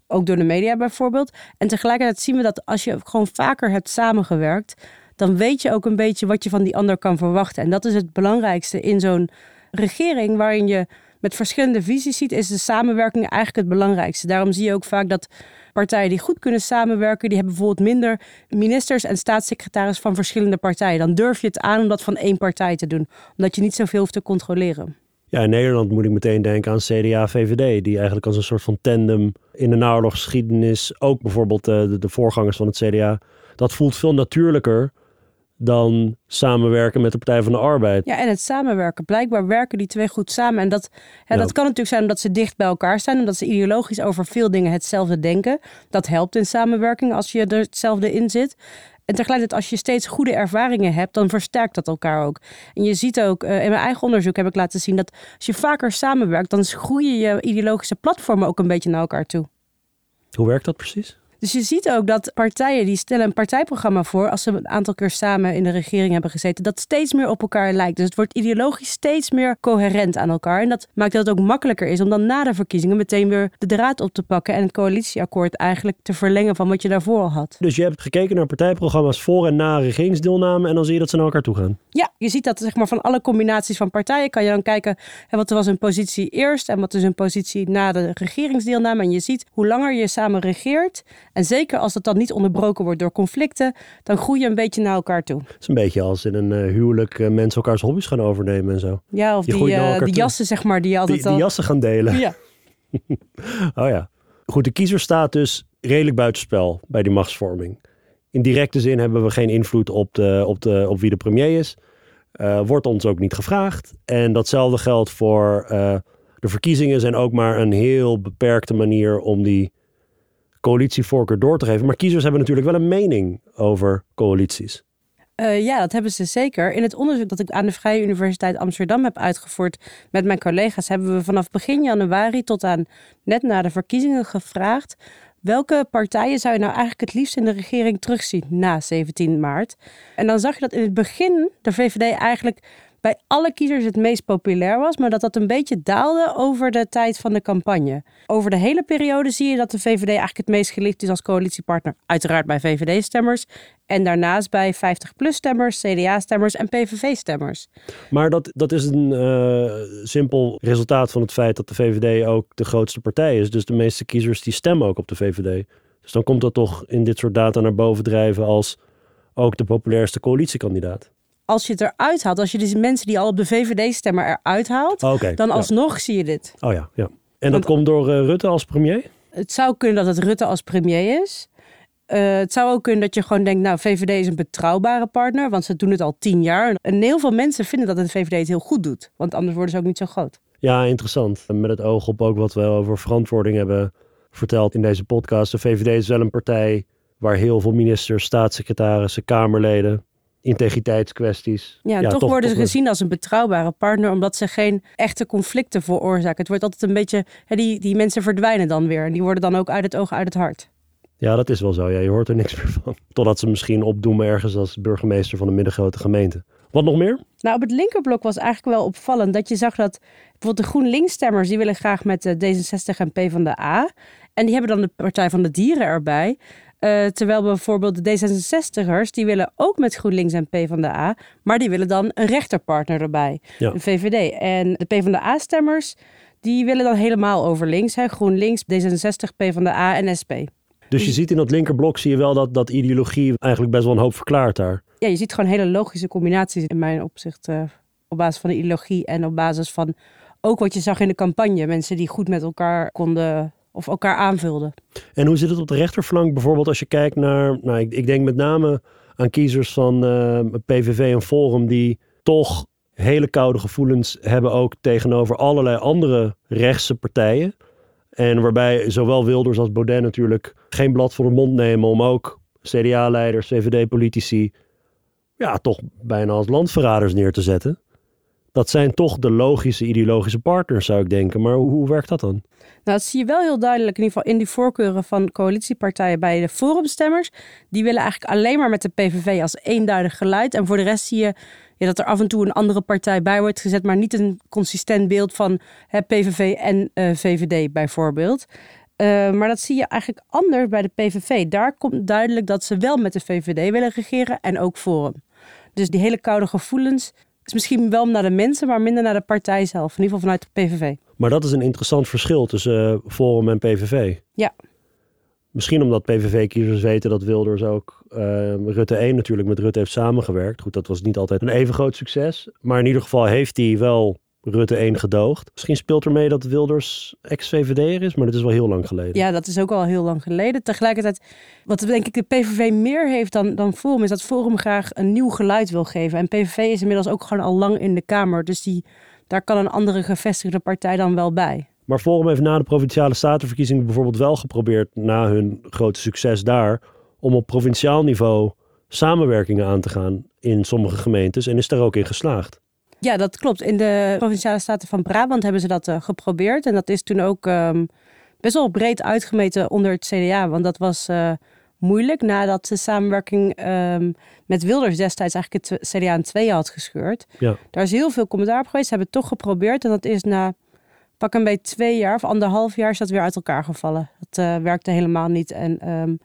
Ook door de media bijvoorbeeld. En tegelijkertijd zien we dat als je gewoon vaker hebt samengewerkt, dan weet je ook een beetje wat je van die ander kan verwachten. En dat is het belangrijkste in zo'n regering waarin je met verschillende visies ziet, is de samenwerking eigenlijk het belangrijkste. Daarom zie je ook vaak dat partijen die goed kunnen samenwerken, die hebben bijvoorbeeld minder ministers en staatssecretaris van verschillende partijen. Dan durf je het aan om dat van één partij te doen, omdat je niet zoveel hoeft te controleren. Ja, in Nederland moet ik meteen denken aan CDA-VVD, die eigenlijk als een soort van tandem in de naoorlogsgeschiedenis, ook bijvoorbeeld eh, de voorgangers van het CDA, dat voelt veel natuurlijker dan samenwerken met de Partij van de Arbeid. Ja, en het samenwerken. Blijkbaar werken die twee goed samen. En dat, ja, dat kan natuurlijk zijn omdat ze dicht bij elkaar staan. Omdat ze ideologisch over veel dingen hetzelfde denken. Dat helpt in samenwerking als je er hetzelfde in zit. En tegelijkertijd, als je steeds goede ervaringen hebt, dan versterkt dat elkaar ook. En je ziet ook, uh, in mijn eigen onderzoek heb ik laten zien dat als je vaker samenwerkt, dan groeien je ideologische platformen ook een beetje naar elkaar toe. Hoe werkt dat precies? Dus je ziet ook dat partijen die stellen een partijprogramma voor als ze een aantal keer samen in de regering hebben gezeten, dat steeds meer op elkaar lijkt. Dus het wordt ideologisch steeds meer coherent aan elkaar. En dat maakt dat het ook makkelijker is om dan na de verkiezingen meteen weer de draad op te pakken en het coalitieakkoord eigenlijk te verlengen van wat je daarvoor al had. Dus je hebt gekeken naar partijprogramma's voor en na regeringsdeelname en dan zie je dat ze naar elkaar toe gaan. Ja, je ziet dat zeg maar van alle combinaties van partijen kan je dan kijken en wat was hun positie eerst en wat is hun positie na de regeringsdeelname. En je ziet hoe langer je samen regeert en zeker als het dan niet onderbroken wordt door conflicten, dan groei je een beetje naar elkaar toe. Het is een beetje als in een uh, huwelijk uh, mensen elkaars hobby's gaan overnemen en zo. Ja, of je die, uh, die jassen, zeg maar, die altijd die, die jassen gaan delen. Ja. oh ja. Goed, de kiezer staat dus redelijk buitenspel bij die machtsvorming. In directe zin hebben we geen invloed op, de, op, de, op wie de premier is. wordt ons ook niet gevraagd. En datzelfde geldt voor de verkiezingen zijn ook maar een heel beperkte manier om die coalitievoorkeur door te geven. Maar kiezers hebben natuurlijk wel een mening over coalities. Uh, ja, dat hebben ze zeker. In het onderzoek dat ik aan de Vrije Universiteit Amsterdam heb uitgevoerd met mijn collega's, hebben we vanaf begin januari tot aan net na de verkiezingen gevraagd. Welke partijen zou je nou eigenlijk het liefst in de regering terugzien na 17 maart? En dan zag je dat in het begin de VVD eigenlijk bij alle kiezers het meest populair was, maar dat dat een beetje daalde over de tijd van de campagne. Over de hele periode zie je dat de VVD eigenlijk het meest geliefd is als coalitiepartner. Uiteraard bij VVD-stemmers en daarnaast bij 50-plus-stemmers, CDA-stemmers en PVV-stemmers. Maar dat, dat is een uh, simpel resultaat van het feit dat de VVD ook de grootste partij is. Dus de meeste kiezers die stemmen ook op de VVD. Dus dan komt dat toch in dit soort data naar boven drijven als ook de populairste coalitiekandidaat. Als je het eruit haalt, als je dus mensen die al op de VVD stemmen eruit haalt, okay, dan alsnog zie je dit. Oh ja, ja. En dat komt door uh, Rutte als premier? Het zou kunnen dat het Rutte als premier is. Uh, het zou ook kunnen dat je gewoon denkt, nou, VVD is een betrouwbare partner, want ze doen het al tien jaar. En heel veel mensen vinden dat de VVD het heel goed doet, want anders worden ze ook niet zo groot. Ja, interessant. Met het oog op ook wat we over verantwoording hebben verteld in deze podcast. De VVD is wel een partij waar heel veel ministers, staatssecretarissen, kamerleden, integriteitskwesties. Ja, ja toch, toch, worden ze gezien als een betrouwbare partner, omdat ze geen echte conflicten veroorzaken. Het wordt altijd een beetje, hè, die, die mensen verdwijnen dan weer en die worden dan ook uit het oog, uit het hart. Ja, dat is wel zo. Ja, je hoort er niks meer van. Totdat ze misschien opdoemen ergens als burgemeester van een middengrote gemeente. Wat nog meer? Nou, op het linkerblok was eigenlijk wel opvallend dat je zag dat bijvoorbeeld de GroenLinks-stemmers, die willen graag met de D66 en PvdA. En die hebben dan de Partij van de Dieren erbij. Uh, terwijl bijvoorbeeld de D66'ers, die willen ook met GroenLinks en PvdA, maar die willen dan een rechterpartner erbij, ja. de VVD. En de PvdA-stemmers, die willen dan helemaal over links, hè? GroenLinks, D66, PvdA en SP. Dus je ziet in dat linkerblok zie je wel dat, dat ideologie eigenlijk best wel een hoop verklaart daar. Ja, je ziet gewoon hele logische combinaties in mijn opzicht uh, op basis van de ideologie en op basis van ook wat je zag in de campagne. Mensen die goed met elkaar konden of elkaar aanvulden. En hoe zit het op de rechterflank bijvoorbeeld als je kijkt naar, nou ik, denk met name aan kiezers van uh, eh, PVV en Forum die toch hele koude gevoelens hebben ook tegenover allerlei andere rechtse partijen. En waarbij zowel Wilders als Baudet natuurlijk geen blad voor de mond nemen om ook CDA-leiders, VVD-politici, ja, toch bijna als landverraders neer te zetten. Dat zijn toch de logische ideologische partners, zou ik denken. Maar hoe, werkt dat dan? Nou, dat zie je wel heel duidelijk in ieder geval in die voorkeuren van coalitiepartijen bij de forumstemmers. Die willen eigenlijk alleen maar met de PVV als eenduidig geluid. En voor de rest zie je ja, dat er af en toe een andere partij bij wordt gezet, maar niet een consistent beeld van hè, PVV en eh, VVD bijvoorbeeld. Uh, maar dat zie je eigenlijk anders bij de PVV. Daar komt duidelijk dat ze wel met de VVD willen regeren en ook Forum. Dus die hele koude gevoelens is misschien wel naar de mensen, maar minder naar de partij zelf. In ieder geval vanuit de PVV. Maar dat is een interessant verschil tussen uh, Forum en PVV. Ja. Misschien omdat PVV-kiezers weten dat Wilders ook uh, Rutte 1 natuurlijk met Rutte heeft samengewerkt. Goed, dat was niet altijd een even groot succes. Maar in ieder geval heeft hij wel Rutte 1 gedoogd. Misschien speelt er mee dat Wilders ex-VVD'er is, maar dat is wel heel lang geleden. Ja, dat is ook al heel lang geleden. Tegelijkertijd, wat denk ik de PVV meer heeft dan, dan Forum, is dat Forum graag een nieuw geluid wil geven. En PVV is inmiddels ook gewoon al lang in de Kamer. Dus die, daar kan een andere gevestigde partij dan wel bij. Maar Forum heeft na de provinciale statenverkiezingen bijvoorbeeld wel geprobeerd, na hun grote succes daar, om op provinciaal niveau samenwerkingen aan te gaan in sommige gemeentes en is daar ook in geslaagd. Ja, dat klopt. In de provinciale staten van Brabant hebben ze dat uh, geprobeerd. En dat is toen ook um, best wel breed uitgemeten onder het CDA. Want dat was uh, moeilijk nadat de samenwerking um, met Wilders destijds eigenlijk het CDA in tweeën had gescheurd. Ja. Daar is heel veel commentaar op geweest. Ze hebben het toch geprobeerd. En dat is na pak een beetje twee jaar of anderhalf jaar is dat weer uit elkaar gevallen. Dat uh, werkte helemaal niet. En um,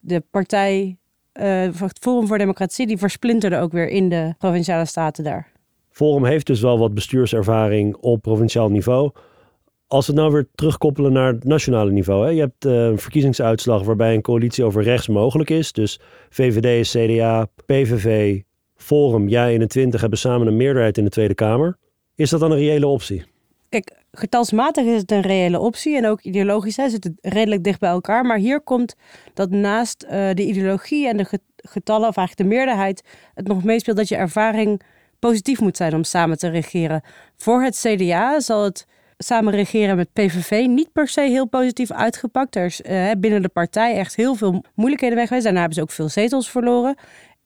de partij, het Forum voor Democratie, die versplinterde ook weer in de provinciale staten daar. Forum heeft dus wel wat bestuurservaring op provinciaal niveau. Als we het nou weer terugkoppelen naar het nationale niveau. Hè? Je hebt uh, een verkiezingsuitslag waarbij een coalitie over rechts mogelijk is. Dus VVD, CDA, PVV, Forum, JA21 hebben samen een meerderheid in de Tweede Kamer. Is dat dan een reële optie? Kijk, getalsmatig is het een reële optie en ook ideologisch hè, zit het redelijk dicht bij elkaar. Maar hier komt dat naast uh, de ideologie en de getallen, of eigenlijk de meerderheid, het nog meespeelt dat je ervaring positief moet zijn om samen te regeren. Voor het CDA zal het samen regeren met PVV niet per se heel positief uitgepakt. Er is uh, binnen de partij echt heel veel moeilijkheden weg geweest. Daarna hebben ze ook veel zetels verloren.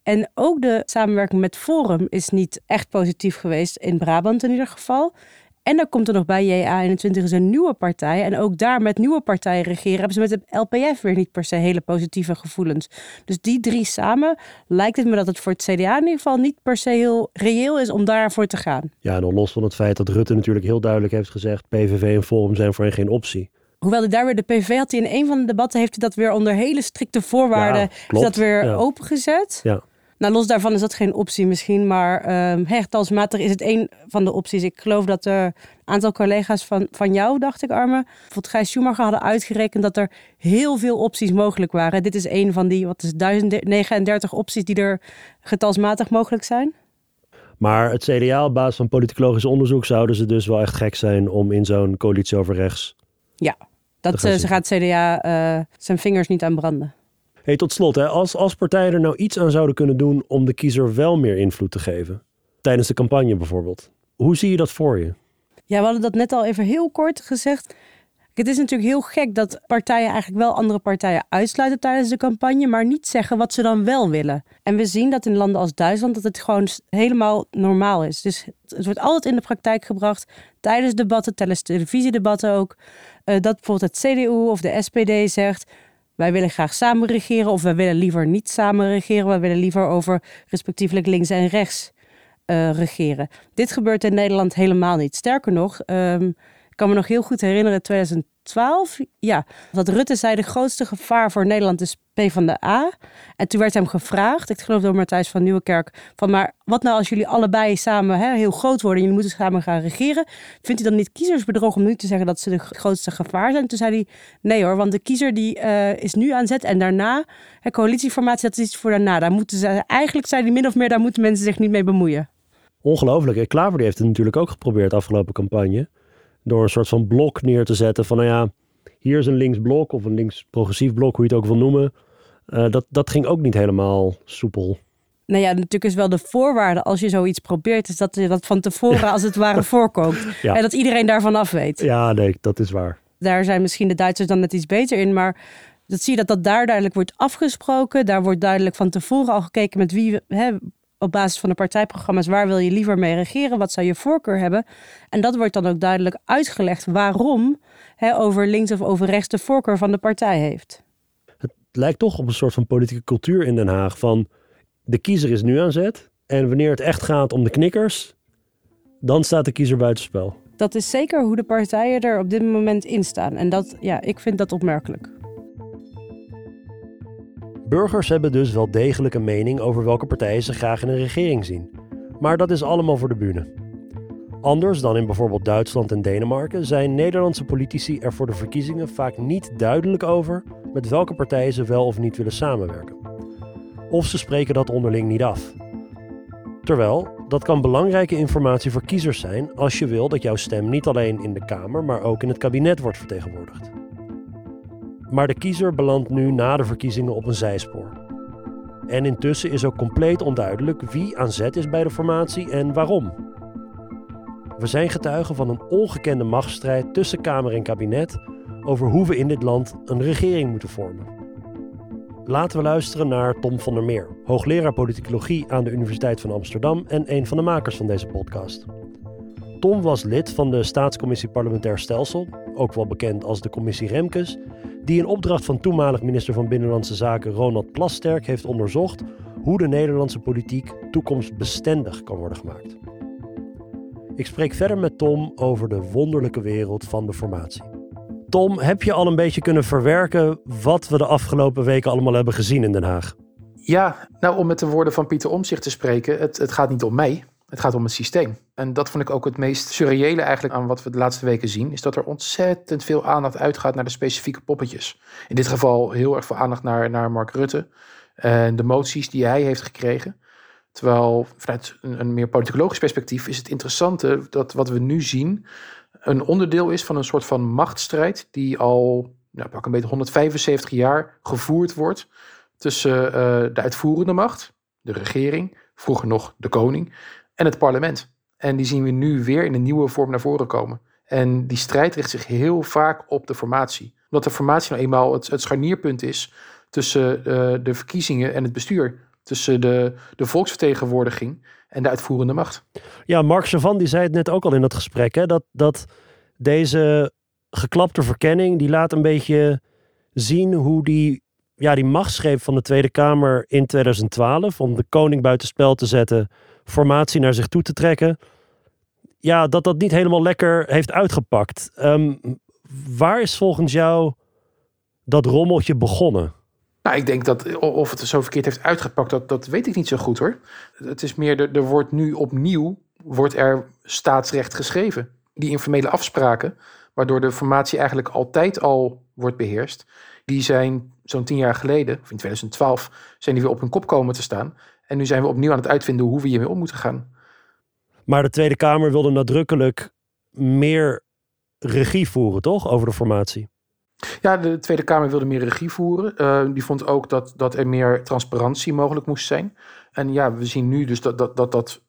En ook de samenwerking met Forum is niet echt positief geweest, in Brabant in ieder geval. En dan komt er nog bij, JA21 is een nieuwe partij. En ook daar met nieuwe partijen regeren hebben ze met de LPF weer niet per se hele positieve gevoelens. Dus die drie samen lijkt het me dat het voor het CDA in ieder geval niet per se heel reëel is om daarvoor te gaan. Ja, en dan los van het feit dat Rutte natuurlijk heel duidelijk heeft gezegd... PVV en Forum zijn voor hen geen optie. Hoewel hij daar weer de PV had hij in een van de debatten heeft hij dat weer onder hele strikte voorwaarden Ja, is dat weer Ja. opengezet. Ja. Nou, los daarvan is dat geen optie misschien, maar hertalsmatig is het een van de opties. Ik geloof dat er een aantal collega's van, van jou, dacht ik Arme, bijvoorbeeld Gijs Schumacher hadden uitgerekend dat er heel veel opties mogelijk waren. Dit is een van die, wat is het, 1039 opties die er getalsmatig mogelijk zijn. Maar het CDA op basis van politicologisch onderzoek... zouden ze dus wel echt gek zijn om in zo'n coalitie over rechts... Ja, dat, eh, ze ze gaat het CDA eh, zijn vingers niet aan branden. Hey, tot slot, hè, als, als partijen er nou iets aan zouden kunnen doen om de kiezer wel meer invloed te geven, tijdens de campagne bijvoorbeeld, hoe zie je dat voor je? Ja, we hadden dat net al even heel kort gezegd. Het is natuurlijk heel gek dat partijen eigenlijk wel andere partijen uitsluiten tijdens de campagne, maar niet zeggen wat ze dan wel willen. En we zien dat in landen als Duitsland dat het gewoon helemaal normaal is. Dus het wordt altijd in de praktijk gebracht tijdens debatten, tijdens televisiedebatten ook. eh, dat bijvoorbeeld het CDU of de SPD zegt. Wij willen graag samen regeren of wij willen liever niet samen regeren. Wij willen liever over respectievelijk links en rechts eh, regeren. Dit gebeurt in Nederland helemaal niet. Sterker nog, ehm, ik kan me nog heel goed herinneren, 2012, ja, dat Rutte zei de grootste gevaar voor Nederland is PvdA. En toen werd hem gevraagd, ik geloof door Matthijs van Nieuwekerk, van maar wat nou als jullie allebei samen hè, heel groot worden en jullie moeten samen gaan regeren? Vindt hij dan niet kiezersbedrog om nu te zeggen dat ze de grootste gevaar zijn? Toen zei hij, nee hoor, want de kiezer die eh, is nu aan zet en daarna, hè, coalitieformatie, dat is iets voor daarna. Daar moeten ze, eigenlijk zijn die min of meer, daar moeten mensen zich niet mee bemoeien. Ongelooflijk. Klaver heeft het natuurlijk ook geprobeerd afgelopen campagne. Door een soort van blok neer te zetten van, nou ja, hier is een linksblok of een links-progressief blok, hoe je het ook wil noemen. Eh, dat, dat ging ook niet helemaal soepel. Nou ja, natuurlijk is wel de voorwaarde als je zoiets probeert, is dat je dat van tevoren als het ware voorkookt. Ja. En dat iedereen daarvan af weet. Ja, nee, dat is waar. Daar zijn misschien de Duitsers dan net iets beter in, maar dat zie je dat dat daar duidelijk wordt afgesproken. Daar wordt duidelijk van tevoren al gekeken met wie, hè, op basis van de partijprogramma's, waar wil je liever mee regeren, wat zou je voorkeur hebben. En dat wordt dan ook duidelijk uitgelegd waarom hè, over links of over rechts de voorkeur van de partij heeft. Het lijkt toch op een soort van politieke cultuur in Den Haag van de kiezer is nu aan zet en wanneer het echt gaat om de knikkers, dan staat de kiezer buitenspel. Dat is zeker hoe de partijen er op dit moment in staan. En dat, ja, ik vind dat opmerkelijk. Burgers hebben dus wel degelijk een mening over welke partijen ze graag in een regering zien. Maar dat is allemaal voor de bühne. Anders dan in bijvoorbeeld Duitsland en Denemarken zijn Nederlandse politici er voor de verkiezingen vaak niet duidelijk over met welke partijen ze wel of niet willen samenwerken. Of ze spreken dat onderling niet af. Terwijl, dat kan belangrijke informatie voor kiezers zijn als je wil dat jouw stem niet alleen in de Kamer, maar ook in het kabinet wordt vertegenwoordigd. Maar de kiezer belandt nu na de verkiezingen op een zijspoor. En intussen is ook compleet onduidelijk wie aan zet is bij de formatie en waarom. We zijn getuigen van een ongekende machtsstrijd tussen Kamer en kabinet over hoe we in dit land een regering moeten vormen. Laten we luisteren naar Tom van der Meer, hoogleraar politicologie aan de Universiteit van Amsterdam en een van de makers van deze podcast. Tom was lid van de Staatscommissie Parlementair Stelsel, ook wel bekend als de Commissie Remkes, die in opdracht van toenmalig minister van Binnenlandse Zaken Ronald Plasterk heeft onderzocht hoe de Nederlandse politiek toekomstbestendig kan worden gemaakt. Ik spreek verder met Tom over de wonderlijke wereld van de formatie. Tom, heb je al een beetje kunnen verwerken wat we de afgelopen weken allemaal hebben gezien in Den Haag? Ja, nou om met de woorden van Pieter Omtzigt te spreken, het, het gaat niet om mij, het gaat om het systeem. En dat vond ik ook het meest surreële eigenlijk aan wat we de laatste weken zien, is dat er ontzettend veel aandacht uitgaat naar de specifieke poppetjes. In dit geval heel erg veel aandacht naar, naar Mark Rutte en de moties die hij heeft gekregen. Terwijl vanuit een, meer politicologisch perspectief is het interessante dat wat we nu zien een onderdeel is van een soort van machtsstrijd die al nou, pak een beetje 175 jaar gevoerd wordt tussen uh, de uitvoerende macht, de regering, vroeger nog de koning, en het parlement. En die zien we nu weer in een nieuwe vorm naar voren komen. En die strijd richt zich heel vaak op de formatie. Omdat de formatie nou eenmaal het, het scharnierpunt is tussen uh, de verkiezingen en het bestuur. Tussen de, de volksvertegenwoordiging en de uitvoerende macht. Ja, Mark Chavan die zei het net ook al in dat gesprek, hè, dat, dat deze geklapte verkenning, die laat een beetje zien hoe die, ja, die machtsgreep van de Tweede Kamer in 2012, om de koning buitenspel te zetten, formatie naar zich toe te trekken, ja, dat dat niet helemaal lekker heeft uitgepakt. Ehm, waar is volgens jou dat rommeltje begonnen? Nou, ik denk dat of het zo verkeerd heeft uitgepakt, dat, dat weet ik niet zo goed hoor. Het is meer, er, er wordt nu opnieuw, wordt er staatsrecht geschreven. Die informele afspraken, waardoor de formatie eigenlijk altijd al wordt beheerst, die zijn zo'n tien jaar geleden, of in 2012, zijn die weer op hun kop komen te staan. En nu zijn we opnieuw aan het uitvinden hoe we hiermee om moeten gaan. Maar de Tweede Kamer wilde nadrukkelijk meer regie voeren, toch? Over de formatie. Ja, de Tweede Kamer wilde meer regie voeren. Uh, die vond ook dat, dat er meer transparantie mogelijk moest zijn. En ja, we zien nu dus dat dat, dat, dat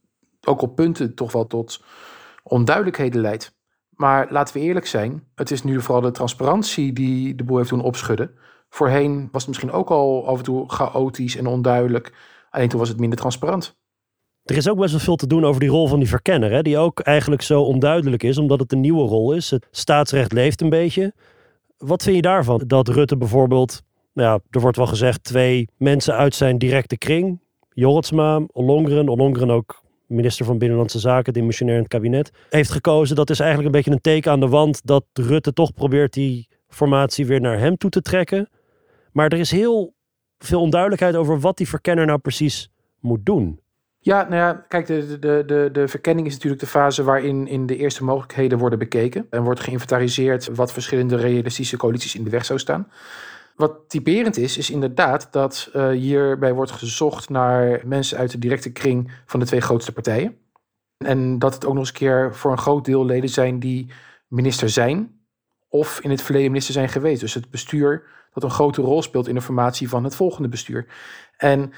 ook op punten toch wel tot onduidelijkheden leidt. Maar laten we eerlijk zijn, het is nu vooral de transparantie die de boel heeft doen opschudden. Voorheen was het misschien ook al af en toe chaotisch en onduidelijk. Alleen toen was het minder transparant. Er is ook best wel veel te doen over die rol van die verkenner, hè? die ook eigenlijk zo onduidelijk is, omdat het een nieuwe rol is. Het staatsrecht leeft een beetje. Wat vind je daarvan? Dat Rutte bijvoorbeeld, nou ja, er wordt wel gezegd, twee mensen uit zijn directe kring, Jorritsma, Ollongren, Ollongren ook minister van Binnenlandse Zaken, dimissionair in het kabinet, heeft gekozen. Dat is eigenlijk een beetje een teken aan de wand dat Rutte toch probeert die formatie weer naar hem toe te trekken. Maar er is heel veel onduidelijkheid over wat die verkenner nou precies moet doen. Ja, nou ja, kijk, de, de, de, de verkenning is natuurlijk de fase waarin in de eerste mogelijkheden worden bekeken. En wordt geïnventariseerd wat verschillende realistische coalities in de weg zou staan. Wat typerend is, is inderdaad dat uh, hierbij wordt gezocht naar mensen uit de directe kring van de twee grootste partijen. En dat het ook nog eens een keer voor een groot deel leden zijn die minister zijn of in het verleden minister zijn geweest. Dus het bestuur dat een grote rol speelt in de formatie van het volgende bestuur. En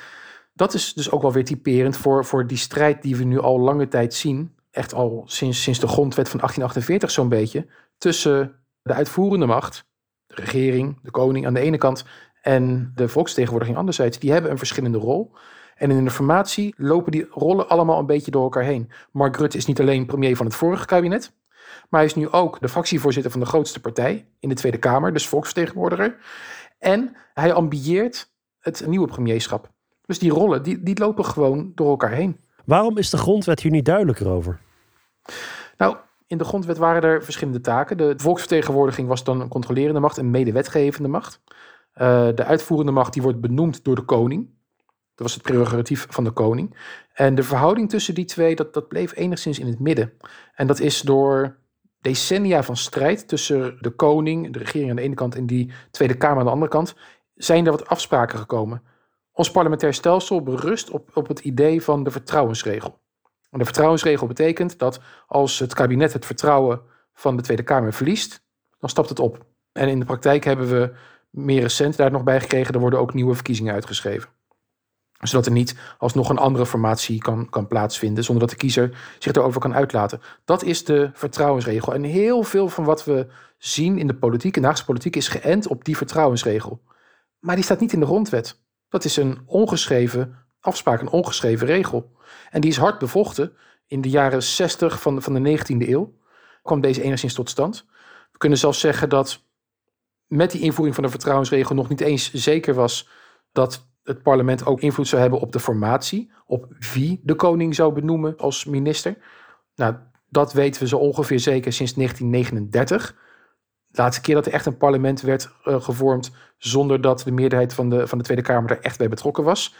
dat is dus ook wel weer typerend voor, voor die strijd die we nu al lange tijd zien. Echt al sinds, sinds de grondwet van 1848 zo'n beetje. Tussen de uitvoerende macht, de regering, de koning aan de ene kant. En de volksvertegenwoordiging anderzijds. Die hebben een verschillende rol. En in de formatie lopen die rollen allemaal een beetje door elkaar heen. Mark Rutte is niet alleen premier van het vorige kabinet. Maar hij is nu ook de fractievoorzitter van de grootste partij in de Tweede Kamer, dus volksvertegenwoordiger. En hij ambieert het nieuwe premierschap. Dus die rollen, die, die lopen gewoon door elkaar heen. Waarom is de grondwet hier niet duidelijker over? Nou, in de grondwet waren er verschillende taken. De volksvertegenwoordiging was dan een controlerende macht en medewetgevende macht. Uh, de uitvoerende macht die wordt benoemd door de koning. Dat was het prerogatief van de koning. En de verhouding tussen die twee, dat, dat bleef enigszins in het midden. En dat is door decennia van strijd tussen de koning, de regering aan de ene kant en die Tweede Kamer aan de andere kant, zijn er wat afspraken gekomen. Ons parlementair stelsel berust op, op het idee van de vertrouwensregel. En de vertrouwensregel betekent dat als het kabinet het vertrouwen van de Tweede Kamer verliest, dan stapt het op. En in de praktijk hebben we meer recent daar nog bij gekregen, er worden ook nieuwe verkiezingen uitgeschreven. Zodat er niet alsnog een andere formatie kan, kan plaatsvinden, zonder dat de kiezer zich erover kan uitlaten. Dat is de vertrouwensregel. En heel veel van wat we zien in de politiek, in de Haagse politiek, is geënt op die vertrouwensregel. Maar die staat niet in de grondwet. Dat is een ongeschreven afspraak, een ongeschreven regel. En die is hard bevochten. In de jaren 60 van, van de 19e eeuw kwam deze enigszins tot stand. We kunnen zelfs zeggen dat met die invoering van de vertrouwensregel nog niet eens zeker was dat het parlement ook invloed zou hebben op de formatie, op wie de koning zou benoemen als minister. Nou, dat weten we zo ongeveer zeker sinds 1939 de laatste keer dat er echt een parlement werd uh, gevormd zonder dat de meerderheid van de, van de Tweede Kamer er echt bij betrokken was.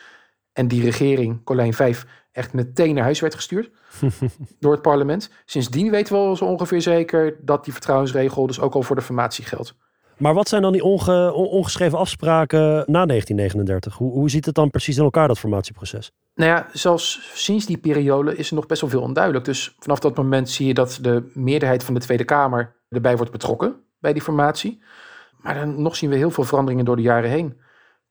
En die regering, Colijn 5, echt meteen naar huis werd gestuurd door het parlement. Sindsdien weten we al zo ongeveer zeker dat die vertrouwensregel dus ook al voor de formatie geldt. Maar wat zijn dan die onge, ongeschreven afspraken na 1939? Hoe, hoe ziet het dan precies in elkaar, dat formatieproces? Nou ja, zelfs sinds die periode is er nog best wel veel onduidelijk. Dus vanaf dat moment zie je dat de meerderheid van de Tweede Kamer erbij wordt betrokken bij die formatie. Maar dan nog zien we heel veel veranderingen door de jaren heen.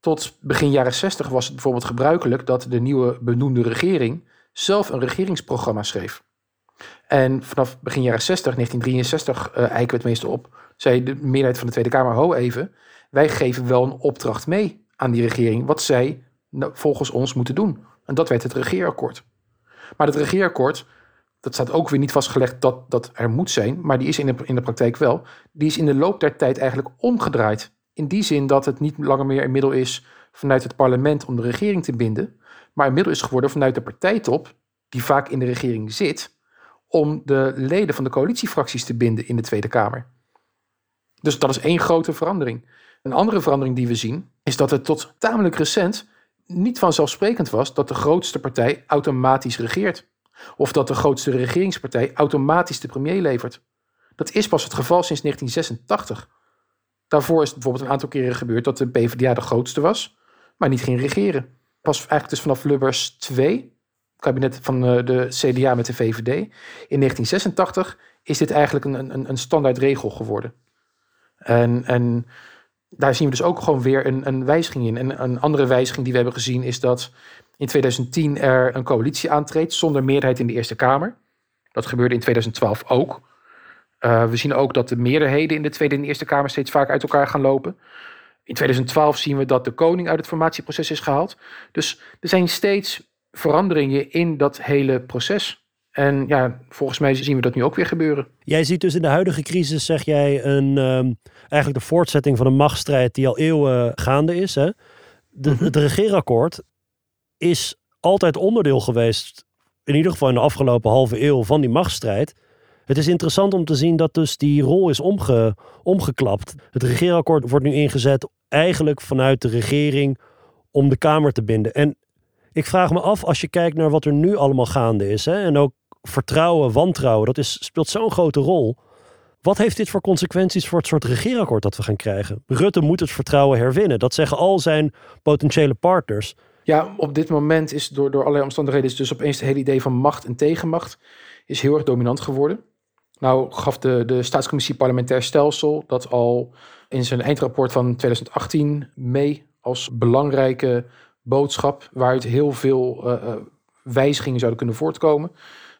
Tot begin jaren 60 was het bijvoorbeeld gebruikelijk dat de nieuwe benoemde regering zelf een regeringsprogramma schreef. En vanaf begin jaren 60, 1963, uh, eiken we het meeste op, zei de meerderheid van de Tweede Kamer, ho even, wij geven wel een opdracht mee aan die regering, wat zij nou, volgens ons moeten doen. En dat werd het regeerakkoord. Maar het regeerakkoord, dat staat ook weer niet vastgelegd dat dat er moet zijn, maar die is in de, in de praktijk wel. Die is in de loop der tijd eigenlijk omgedraaid. In die zin dat het niet langer meer een middel is vanuit het parlement om de regering te binden, maar een middel is geworden vanuit de partijtop, die vaak in de regering zit, om de leden van de coalitiefracties te binden in de Tweede Kamer. Dus dat is één grote verandering. Een andere verandering die we zien, is dat het tot tamelijk recent niet vanzelfsprekend was dat de grootste partij automatisch regeert. Of dat de grootste regeringspartij automatisch de premier levert. Dat is pas het geval sinds 1986. Daarvoor is bijvoorbeeld een aantal keren gebeurd dat de PvdA de grootste was, maar niet ging regeren. Pas eigenlijk dus vanaf Lubbers 2, kabinet van eh, de CDA met de VVD, in 1986 is dit eigenlijk een, een, een standaard regel geworden. En, en daar zien we dus ook gewoon weer een, een wijziging in. En een andere wijziging die we hebben gezien is dat in 2010 er een coalitie aantreedt zonder meerderheid in de Eerste Kamer. Dat gebeurde in 2012 ook. Uh, we zien ook dat de meerderheden in de Tweede en de Eerste Kamer steeds vaak uit elkaar gaan lopen. In 2012 zien we dat de koning uit het formatieproces is gehaald. Dus er zijn steeds veranderingen in dat hele proces. En ja, volgens mij zien we dat nu ook weer gebeuren. Jij ziet dus in de huidige crisis, zeg jij, een, um, eigenlijk de voortzetting van een machtsstrijd die al eeuwen gaande is. Hè? De, mm -hmm. Het regeerakkoord is altijd onderdeel geweest, in ieder geval in de afgelopen halve eeuw, van die machtsstrijd. Het is interessant om te zien dat dus die rol is omge, omgeklapt. Het regeerakkoord wordt nu ingezet eigenlijk vanuit de regering om de Kamer te binden. En ik vraag me af, als je kijkt naar wat er nu allemaal gaande is, hè, en ook vertrouwen, wantrouwen, dat is, speelt zo'n grote rol. Wat heeft dit voor consequenties voor het soort regeerakkoord dat we gaan krijgen? Rutte moet het vertrouwen herwinnen. Dat zeggen al zijn potentiële partners. Ja, op dit moment is door, door allerlei omstandigheden is dus opeens het hele idee van macht en tegenmacht is heel erg dominant geworden. Nou gaf de, de Staatscommissie Parlementair Stelsel dat al in zijn eindrapport van 2018 mee als belangrijke boodschap waaruit heel veel uh, wijzigingen zouden kunnen voortkomen.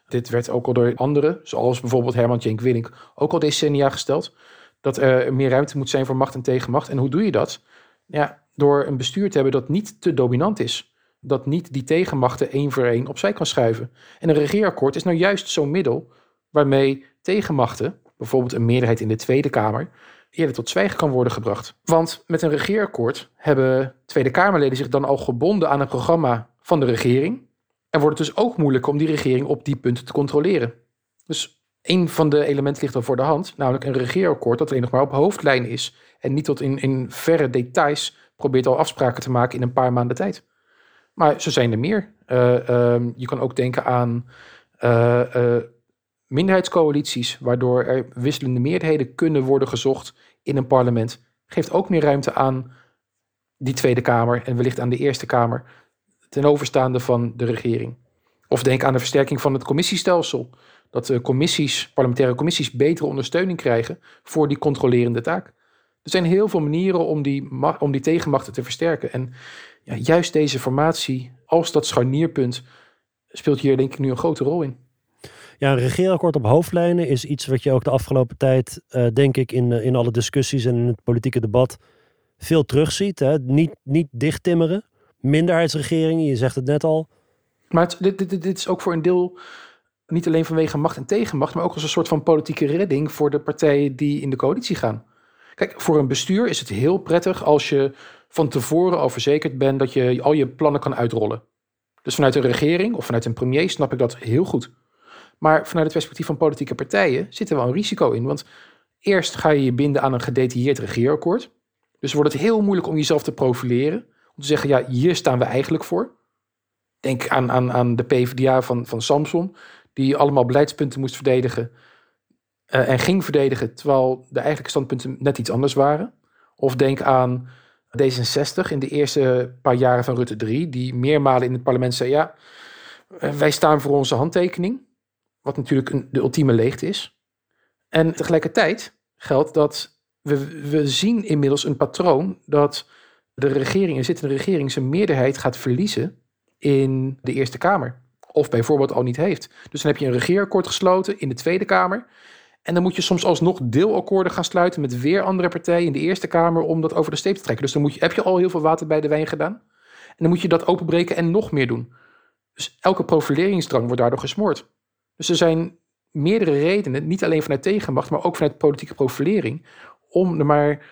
Dit werd ook al door anderen, zoals bijvoorbeeld Herman Tjenk Willink, ook al decennia gesteld. Dat er meer ruimte moet zijn voor macht en tegenmacht. En hoe doe je dat? Ja, door een bestuur te hebben dat niet te dominant is. Dat niet die tegenmachten één voor één opzij kan schuiven. En een regeerakkoord is nou juist zo'n middel waarmee tegenmachten, bijvoorbeeld een meerderheid in de Tweede Kamer, eerder tot zwijgen kan worden gebracht. Want met een regeerakkoord hebben Tweede Kamerleden zich dan al gebonden aan een programma van de regering. En wordt het dus ook moeilijk om die regering op die punten te controleren. Dus een van de elementen ligt al voor de hand, namelijk een regeerakkoord dat alleen nog maar op hoofdlijnen is. En niet tot in, in verre details probeert al afspraken te maken in een paar maanden tijd. Maar zo zijn er meer. Uh, um, je kan ook denken aan uh, uh, minderheidscoalities, waardoor er wisselende meerderheden kunnen worden gezocht in een parlement. Geeft ook meer ruimte aan die Tweede Kamer en wellicht aan de Eerste Kamer ten overstaande van de regering. Of denk aan de versterking van het commissiestelsel. Dat de commissies, parlementaire commissies betere ondersteuning krijgen voor die controlerende taak. Er zijn heel veel manieren om die, om die tegenmachten te versterken. En ja, juist deze formatie, als dat scharnierpunt, speelt hier denk ik nu een grote rol in. Ja, een regeerakkoord op hoofdlijnen is iets wat je ook de afgelopen tijd, uh, denk ik, in, in alle discussies en in het politieke debat veel terugziet. Hè? Niet, niet dichttimmeren. Minderheidsregeringen, je zegt het net al. Maar dit, dit, dit is ook voor een deel niet alleen vanwege macht en tegenmacht, maar ook als een soort van politieke redding voor de partijen die in de coalitie gaan. Kijk, voor een bestuur is het heel prettig als je van tevoren al verzekerd bent dat je al je plannen kan uitrollen. Dus vanuit een regering of vanuit een premier snap ik dat heel goed. Maar vanuit het perspectief van politieke partijen zit er wel een risico in. Want eerst ga je je binden aan een gedetailleerd regeerakkoord. Dus wordt het heel moeilijk om jezelf te profileren. Om te zeggen, ja, hier staan we eigenlijk voor. Denk aan, aan, aan de PvdA van, van Samson, die allemaal beleidspunten moest verdedigen. Uh, en ging verdedigen, terwijl de eigenlijke standpunten net iets anders waren. Of denk aan D66 in de eerste paar jaren van Rutte 3, die meermalen in het parlement zei: Ja, uh, wij staan voor onze handtekening. Wat natuurlijk een, de ultieme leegte is. En tegelijkertijd geldt dat we, we zien inmiddels een patroon dat de regering, een zittende regering, zijn meerderheid gaat verliezen in de Eerste Kamer. Of bijvoorbeeld al niet heeft. Dus dan heb je een regeerakkoord gesloten in de Tweede Kamer. En dan moet je soms alsnog deelakkoorden gaan sluiten met weer andere partijen in de Eerste Kamer om dat over de steep te trekken. Dus dan moet je, heb je al heel veel water bij de wijn gedaan. En dan moet je dat openbreken en nog meer doen. Dus elke profileringsdrang wordt daardoor gesmoord. Dus er zijn meerdere redenen, niet alleen vanuit tegenmacht, maar ook vanuit politieke profilering, om er maar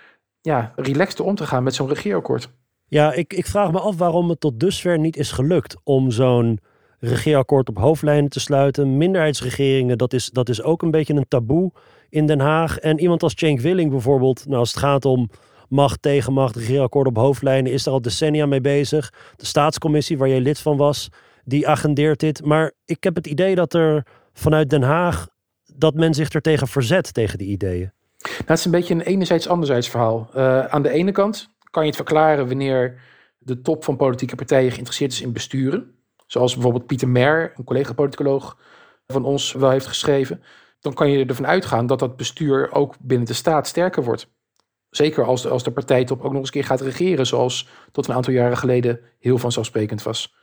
ja, relaxed om te gaan met zo'n regeerakkoord. Ja, ik, ik vraag me af waarom het tot dusver niet is gelukt om zo'n regeerakkoord op hoofdlijnen te sluiten. Minderheidsregeringen, dat is, dat is ook een beetje een taboe in Den Haag. En iemand als Cenk Willing bijvoorbeeld, nou, als het gaat om macht, tegenmacht, regeerakkoord op hoofdlijnen, is er al decennia mee bezig. De staatscommissie, waar jij lid van was, die agendeert dit. Maar ik heb het idee dat er vanuit Den Haag, dat men zich er tegen verzet, tegen die ideeën. Nou, het is een beetje een enerzijds-anderzijds verhaal. Uh, aan de ene kant kan je het verklaren wanneer de top van politieke partijen geïnteresseerd is in besturen. Zoals bijvoorbeeld Pieter Mer, een collega-politicoloog van ons, wel heeft geschreven. Dan kan je ervan uitgaan dat dat bestuur ook binnen de staat sterker wordt. Zeker als de, als de partijtop ook nog eens een keer gaat regeren, zoals tot een aantal jaren geleden heel vanzelfsprekend was.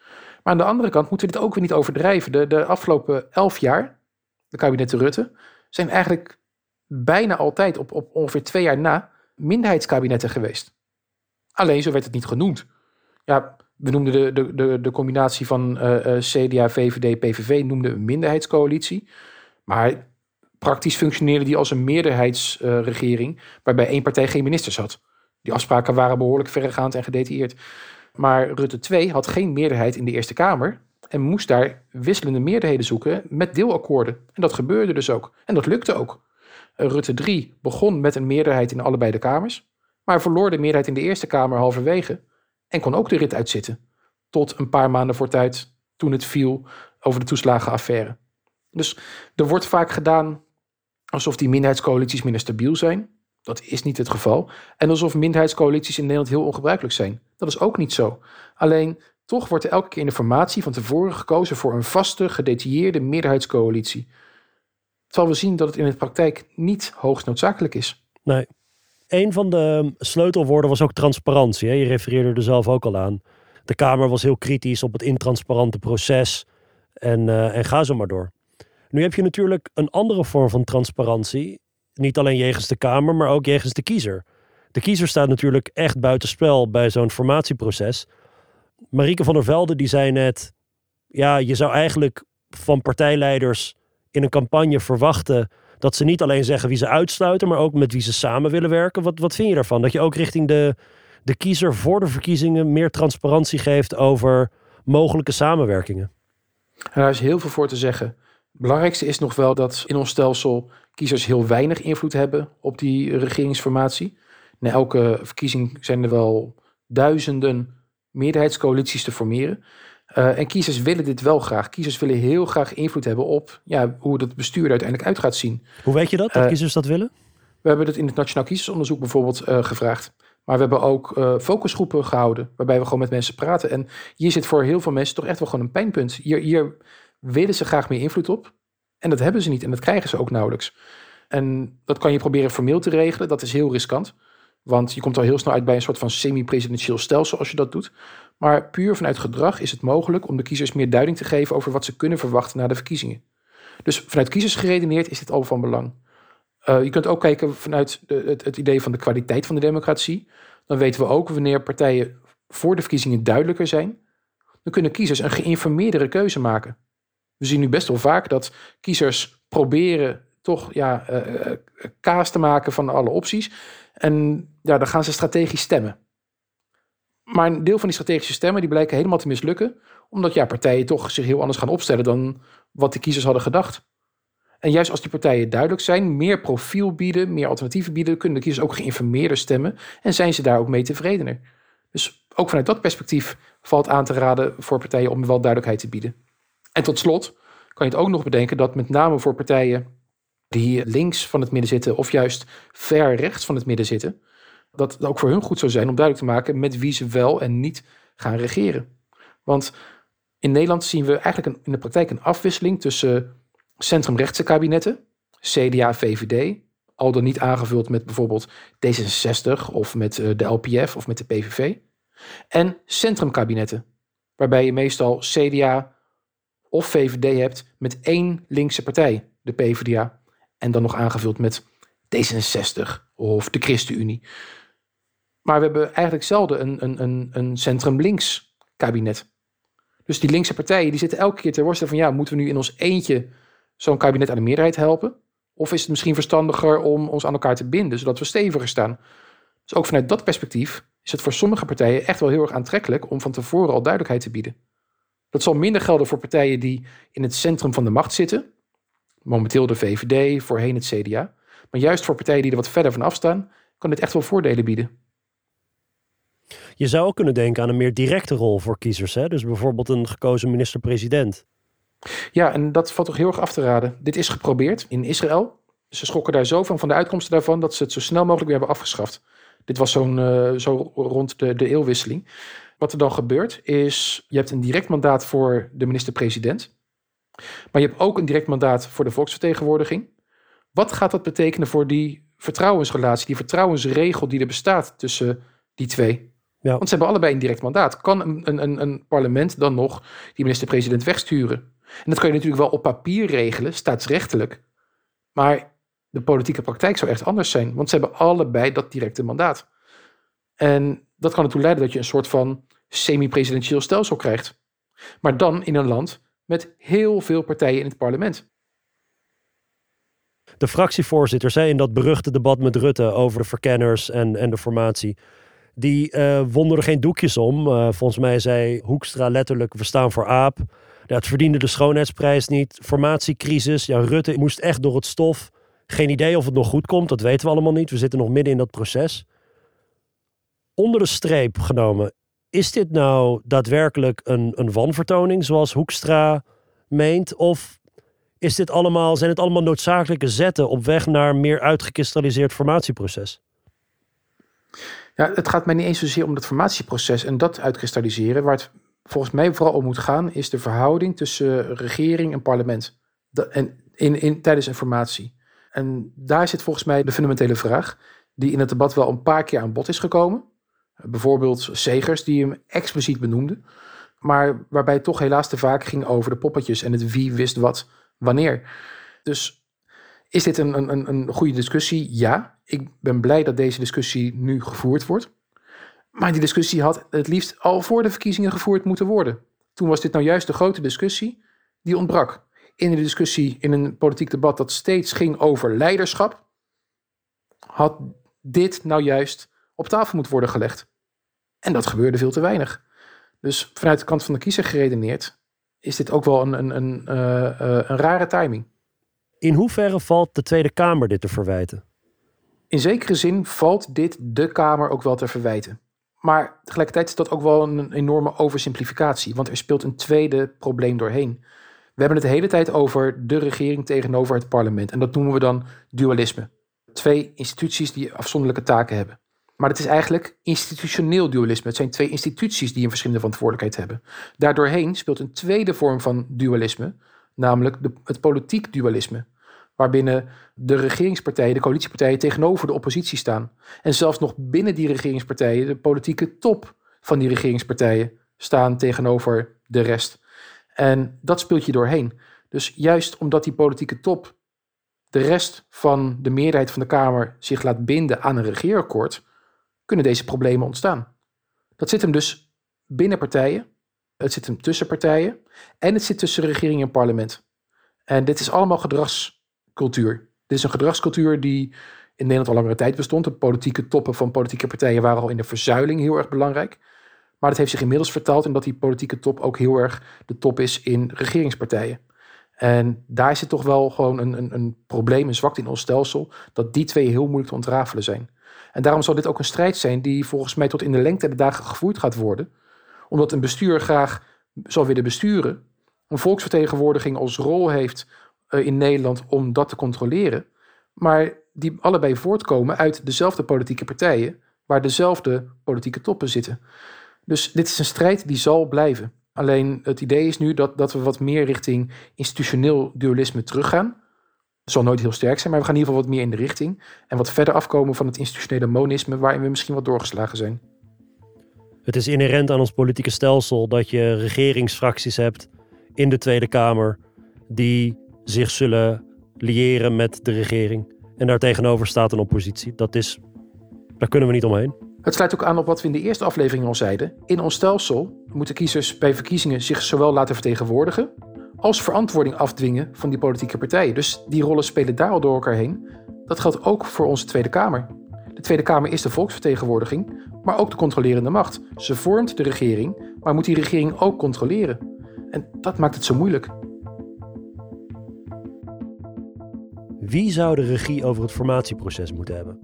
Maar aan de andere kant moeten we dit ook weer niet overdrijven. De, de afgelopen elf jaar, de kabinetten Rutte, zijn eigenlijk bijna altijd op, op ongeveer twee jaar na minderheidskabinetten geweest. Alleen zo werd het niet genoemd. Ja, we noemden de, de, de, combinatie van uh, uh, CDA, VVD, PVV noemden een minderheidscoalitie. Maar praktisch functioneerde die als een meerderheidsregering, uh, waarbij één partij geen ministers had. Die afspraken waren behoorlijk verregaand en gedetailleerd. Maar Rutte 2 had geen meerderheid in de Eerste Kamer en moest daar wisselende meerderheden zoeken met deelakkoorden. En dat gebeurde dus ook. En dat lukte ook. Rutte 3 begon met een meerderheid in allebei de kamers, maar verloor de meerderheid in de Eerste Kamer halverwege en kon ook de rit uitzitten. Tot een paar maanden voor tijd, toen het viel over de toeslagenaffaire. Dus er wordt vaak gedaan alsof die minderheidscoalities minder stabiel zijn. Dat is niet het geval. En alsof minderheidscoalities in Nederland heel ongebruikelijk zijn. Dat is ook niet zo. Alleen toch wordt er elke keer in de formatie van tevoren gekozen voor een vaste, gedetailleerde meerderheidscoalitie. Terwijl we zien dat het in de praktijk niet hoogst noodzakelijk is. Nee. Een van de sleutelwoorden was ook transparantie. Je refereerde er zelf ook al aan. De Kamer was heel kritisch op het intransparante proces. En, uh, en ga zo maar door. Nu heb je natuurlijk een andere vorm van transparantie. Niet alleen jegens de Kamer, maar ook jegens de kiezer. De kiezer staat natuurlijk echt buitenspel bij zo'n formatieproces. Marieke van der Velde die zei net... Ja, je zou eigenlijk van partijleiders in een campagne verwachten dat ze niet alleen zeggen wie ze uitsluiten, maar ook met wie ze samen willen werken. Wat, wat vind je daarvan? Dat je ook richting de, de kiezer voor de verkiezingen meer transparantie geeft over mogelijke samenwerkingen? daar is heel veel voor te zeggen. Het belangrijkste is nog wel dat in ons stelsel kiezers heel weinig invloed hebben op die regeringsformatie. Na elke verkiezing zijn er wel duizenden meerderheidscoalities te formeren. Uh, en kiezers willen dit wel graag. Kiezers willen heel graag invloed hebben op ja, hoe het bestuur er uiteindelijk uit gaat zien. Hoe weet je dat, dat uh, kiezers dat willen? We hebben dat in het Nationaal Kiezersonderzoek bijvoorbeeld uh, gevraagd. Maar we hebben ook focusgroepen gehouden, waarbij we gewoon met mensen praten. En hier zit voor heel veel mensen toch echt wel gewoon een pijnpunt. Hier, hier willen ze graag meer invloed op. En dat hebben ze niet en dat krijgen ze ook nauwelijks. En dat kan je proberen formeel te regelen. Dat is heel riskant. Want je komt al heel snel uit bij een soort van semi-presidentieel stelsel als je dat doet. Maar puur vanuit gedrag is het mogelijk om de kiezers meer duiding te geven over wat ze kunnen verwachten na de verkiezingen. Dus vanuit kiezers geredeneerd is dit al van belang. Uh, je kunt ook kijken vanuit de, het, idee van de kwaliteit van de democratie. Dan weten we ook wanneer partijen voor de verkiezingen duidelijker zijn. Dan kunnen kiezers een geïnformeerdere keuze maken. We zien nu best wel vaak dat kiezers proberen toch ja, uh, kaas te maken van alle opties. En ja, dan gaan ze strategisch stemmen. Maar een deel van die strategische stemmen die blijken helemaal te mislukken. Omdat ja, partijen toch zich heel anders gaan opstellen dan wat de kiezers hadden gedacht. En juist als die partijen duidelijk zijn, meer profiel bieden, meer alternatieven bieden, kunnen de kiezers ook geïnformeerder stemmen en zijn ze daar ook mee tevredener. Dus ook vanuit dat perspectief valt aan te raden voor partijen om wel duidelijkheid te bieden. En tot slot kan je het ook nog bedenken dat met name voor partijen die links van het midden zitten of juist ver rechts van het midden zitten, dat het ook voor hun goed zou zijn om duidelijk te maken met wie ze wel en niet gaan regeren. Want in Nederland zien we eigenlijk een, in de praktijk een afwisseling tussen centrumrechtse kabinetten, CDA, VVD, al dan niet aangevuld met bijvoorbeeld D66 of met eh, de LPF of met de PVV, en centrumkabinetten, waarbij je meestal CDA of VVD hebt met één linkse partij, de PvdA, en dan nog aangevuld met D66 of de ChristenUnie. Maar we hebben eigenlijk zelden een, een, een, een centrum-links kabinet. Dus die linkse partijen die zitten elke keer te worstelen van ja, moeten we nu in ons eentje zo'n kabinet aan de meerderheid helpen? Of is het misschien verstandiger om ons aan elkaar te binden, zodat we steviger staan? Dus ook vanuit dat perspectief is het voor sommige partijen echt wel heel erg aantrekkelijk om van tevoren al duidelijkheid te bieden. Dat zal minder gelden voor partijen die in het centrum van de macht zitten. Momenteel de VVD, voorheen het CDA. Maar juist voor partijen die er wat verder van afstaan, kan dit echt wel voordelen bieden. Je zou ook kunnen denken aan een meer directe rol voor kiezers. Hè? Dus bijvoorbeeld een gekozen minister-president. Ja, en dat valt toch heel erg af te raden. Dit is geprobeerd in Israël. Ze schrokken daar zo van, van de uitkomsten daarvan, dat ze het zo snel mogelijk weer hebben afgeschaft. Dit was zo'n, uh, zo rond de, de eeuwwisseling. Wat er dan gebeurt is, je hebt een direct mandaat voor de minister-president. Maar je hebt ook een direct mandaat voor de volksvertegenwoordiging. Wat gaat dat betekenen voor die vertrouwensrelatie, die vertrouwensregel die er bestaat tussen die twee? Ja. Want ze hebben allebei een direct mandaat. Kan een, een, een parlement dan nog die minister-president wegsturen? En dat kan je natuurlijk wel op papier regelen, staatsrechtelijk. Maar de politieke praktijk zou echt anders zijn, want ze hebben allebei dat directe mandaat. En dat kan ertoe leiden dat je een soort van semi-presidentieel stelsel krijgt. Maar dan in een land met heel veel partijen in het parlement. De fractievoorzitters in dat beruchte debat met Rutte over de verkenners en, en de formatie. Die uh, er geen doekjes om. Uh, volgens mij zei Hoekstra letterlijk: we staan voor aap. Het verdiende de schoonheidsprijs niet. Formatiecrisis. Ja, Rutte moest echt door het stof. Geen idee of het nog goed komt, dat weten we allemaal niet. We zitten nog midden in dat proces. Onder de streep genomen, is dit nou daadwerkelijk een, een wanvertoning zoals Hoekstra meent? Of is dit allemaal, zijn het allemaal noodzakelijke zetten op weg naar meer uitgekristalliseerd formatieproces? Ja, het gaat mij niet eens zozeer om het formatieproces en dat uitkristalliseren. Waar het volgens mij vooral om moet gaan, is de verhouding tussen regering en parlement. en in, in, tijdens een formatie. En daar zit volgens mij de fundamentele vraag, die in het debat wel een paar keer aan bod is gekomen. Bijvoorbeeld Segers, die hem expliciet benoemde. Maar waarbij het toch helaas te vaak ging over de poppetjes en het wie wist wat wanneer. Dus is dit een, een, een goede discussie? Ja. Ik ben blij dat deze discussie nu gevoerd wordt. Maar die discussie had het liefst al voor de verkiezingen gevoerd moeten worden. Toen was dit nou juist de grote discussie die ontbrak. In de discussie in een politiek debat dat steeds ging over leiderschap, had dit nou juist op tafel moeten worden gelegd. En dat gebeurde veel te weinig. Dus vanuit de kant van de kiezer geredeneerd, is dit ook wel een, een, een, uh, een rare timing. In hoeverre valt de Tweede Kamer dit te verwijten? In zekere zin valt dit de Kamer ook wel te verwijten. Maar tegelijkertijd is dat ook wel een enorme oversimplificatie, want er speelt een tweede probleem doorheen. We hebben het de hele tijd over de regering tegenover het parlement en dat noemen we dan dualisme. Twee instituties die afzonderlijke taken hebben. Maar het is eigenlijk institutioneel dualisme. Het zijn twee instituties die een verschillende verantwoordelijkheid hebben. Daardoorheen speelt een tweede vorm van dualisme, namelijk het politiek dualisme. Waarbinnen de regeringspartijen, de coalitiepartijen tegenover de oppositie staan. En zelfs nog binnen die regeringspartijen, de politieke top van die regeringspartijen, staan tegenover de rest. En dat speelt je doorheen. Dus juist omdat die politieke top de rest van de meerderheid van de Kamer zich laat binden aan een regeerakkoord, kunnen deze problemen ontstaan. Dat zit hem dus binnen partijen, het zit hem tussen partijen en het zit tussen regering en parlement. En dit is allemaal gedragscultuur. Dit is een gedragscultuur die in Nederland al langere tijd bestond. De politieke toppen van politieke partijen waren al in de verzuiling heel erg belangrijk. Maar het heeft zich inmiddels vertaald in dat die politieke top ook heel erg de top is in regeringspartijen. En daar zit toch wel gewoon een, een, een probleem, een zwakte in ons stelsel, dat die twee heel moeilijk te ontrafelen zijn. En daarom zal dit ook een strijd zijn die volgens mij tot in de lengte der dagen gevoerd gaat worden. Omdat een bestuur graag zal willen besturen, een volksvertegenwoordiging als rol heeft in Nederland om dat te controleren. Maar die allebei voortkomen uit dezelfde politieke partijen, waar dezelfde politieke toppen zitten. Dus dit is een strijd die zal blijven. Alleen het idee is nu dat, dat we wat meer richting institutioneel dualisme teruggaan. Zal nooit heel sterk zijn, maar we gaan in ieder geval wat meer in de richting. En wat verder afkomen van het institutionele monisme waarin we misschien wat doorgeslagen zijn. Het is inherent aan ons politieke stelsel dat je regeringsfracties hebt in de Tweede Kamer die zich zullen liëren met de regering. En daartegenover staat een oppositie. Dat is, daar kunnen we niet omheen. Het sluit ook aan op wat we in de eerste aflevering al zeiden. In ons stelsel moeten kiezers bij verkiezingen zich zowel laten vertegenwoordigen als verantwoording afdwingen van die politieke partijen. Dus die rollen spelen daar al door elkaar heen. Dat geldt ook voor onze Tweede Kamer. De Tweede Kamer is de volksvertegenwoordiging, maar ook de controlerende macht. Ze vormt de regering, maar moet die regering ook controleren. En dat maakt het zo moeilijk. Wie zou de regie over het formatieproces moeten hebben?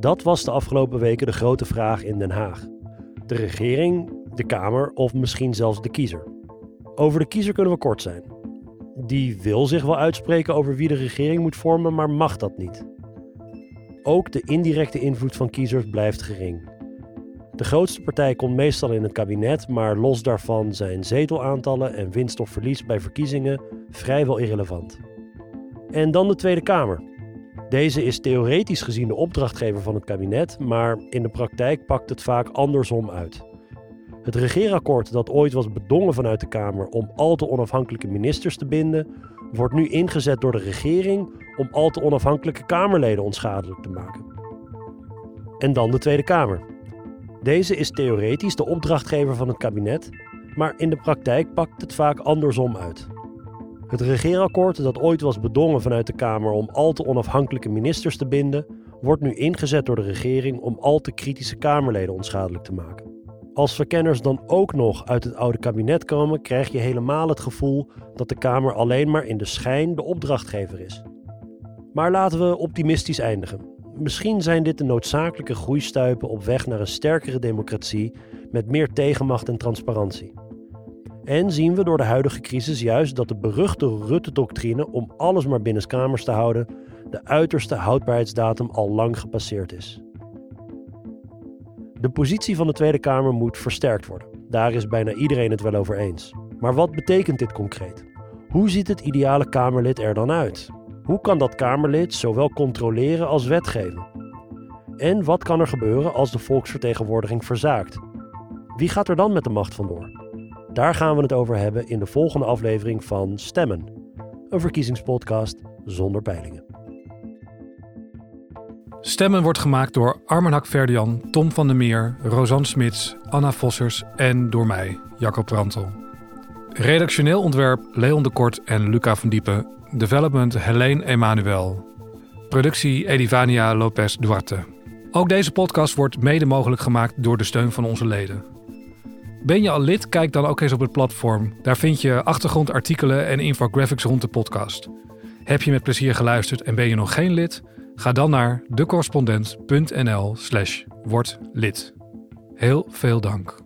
Dat was de afgelopen weken de grote vraag in Den Haag. De regering, de Kamer of misschien zelfs de kiezer. Over de kiezer kunnen we kort zijn. Die wil zich wel uitspreken over wie de regering moet vormen, maar mag dat niet. Ook de indirecte invloed van kiezers blijft gering. De grootste partij komt meestal in het kabinet, maar los daarvan zijn zetelaantallen en winst of verlies bij verkiezingen vrijwel irrelevant. En dan de Tweede Kamer. Deze is theoretisch gezien de opdrachtgever van het kabinet, maar in de praktijk pakt het vaak andersom uit. Het regeerakkoord dat ooit was bedongen vanuit de Kamer om al te onafhankelijke ministers te binden, wordt nu ingezet door de regering om al te onafhankelijke Kamerleden onschadelijk te maken. En dan de Tweede Kamer. Deze is theoretisch de opdrachtgever van het kabinet, maar in de praktijk pakt het vaak andersom uit. Het regeerakkoord dat ooit was bedongen vanuit de Kamer om al te onafhankelijke ministers te binden, wordt nu ingezet door de regering om al te kritische Kamerleden onschadelijk te maken. Als verkenners dan ook nog uit het oude kabinet komen, krijg je helemaal het gevoel dat de Kamer alleen maar in de schijn de opdrachtgever is. Maar laten we optimistisch eindigen. Misschien zijn dit de noodzakelijke groeistuipen op weg naar een sterkere democratie met meer tegenmacht en transparantie. En zien we door de huidige crisis juist dat de beruchte Rutte-doctrine om alles maar binnenskamers te houden, de uiterste houdbaarheidsdatum al lang gepasseerd is. De positie van de Tweede Kamer moet versterkt worden. Daar is bijna iedereen het wel over eens. Maar wat betekent dit concreet? Hoe ziet het ideale Kamerlid er dan uit? Hoe kan dat Kamerlid zowel controleren als wetgeven? En wat kan er gebeuren als de volksvertegenwoordiging verzaakt? Wie gaat er dan met de macht vandoor? Daar gaan we het over hebben in de volgende aflevering van Stemmen, een verkiezingspodcast zonder peilingen. Stemmen wordt gemaakt door Armen Verdian, Tom van der Meer, Rosanne Smits, Anna Vossers en door mij, Jacob Brantel. Redactioneel ontwerp Leon de Kort en Luca van Diepen. Development Helene Emanuel. Productie Edivania Lopez Duarte. Ook deze podcast wordt mede mogelijk gemaakt door de steun van onze leden. Ben je al lid? Kijk dan ook eens op het platform. Daar vind je achtergrondartikelen en infographics rond de podcast. Heb je met plezier geluisterd en ben je nog geen lid? Ga dan naar decorrespondent.nl slash word lid. Heel veel dank.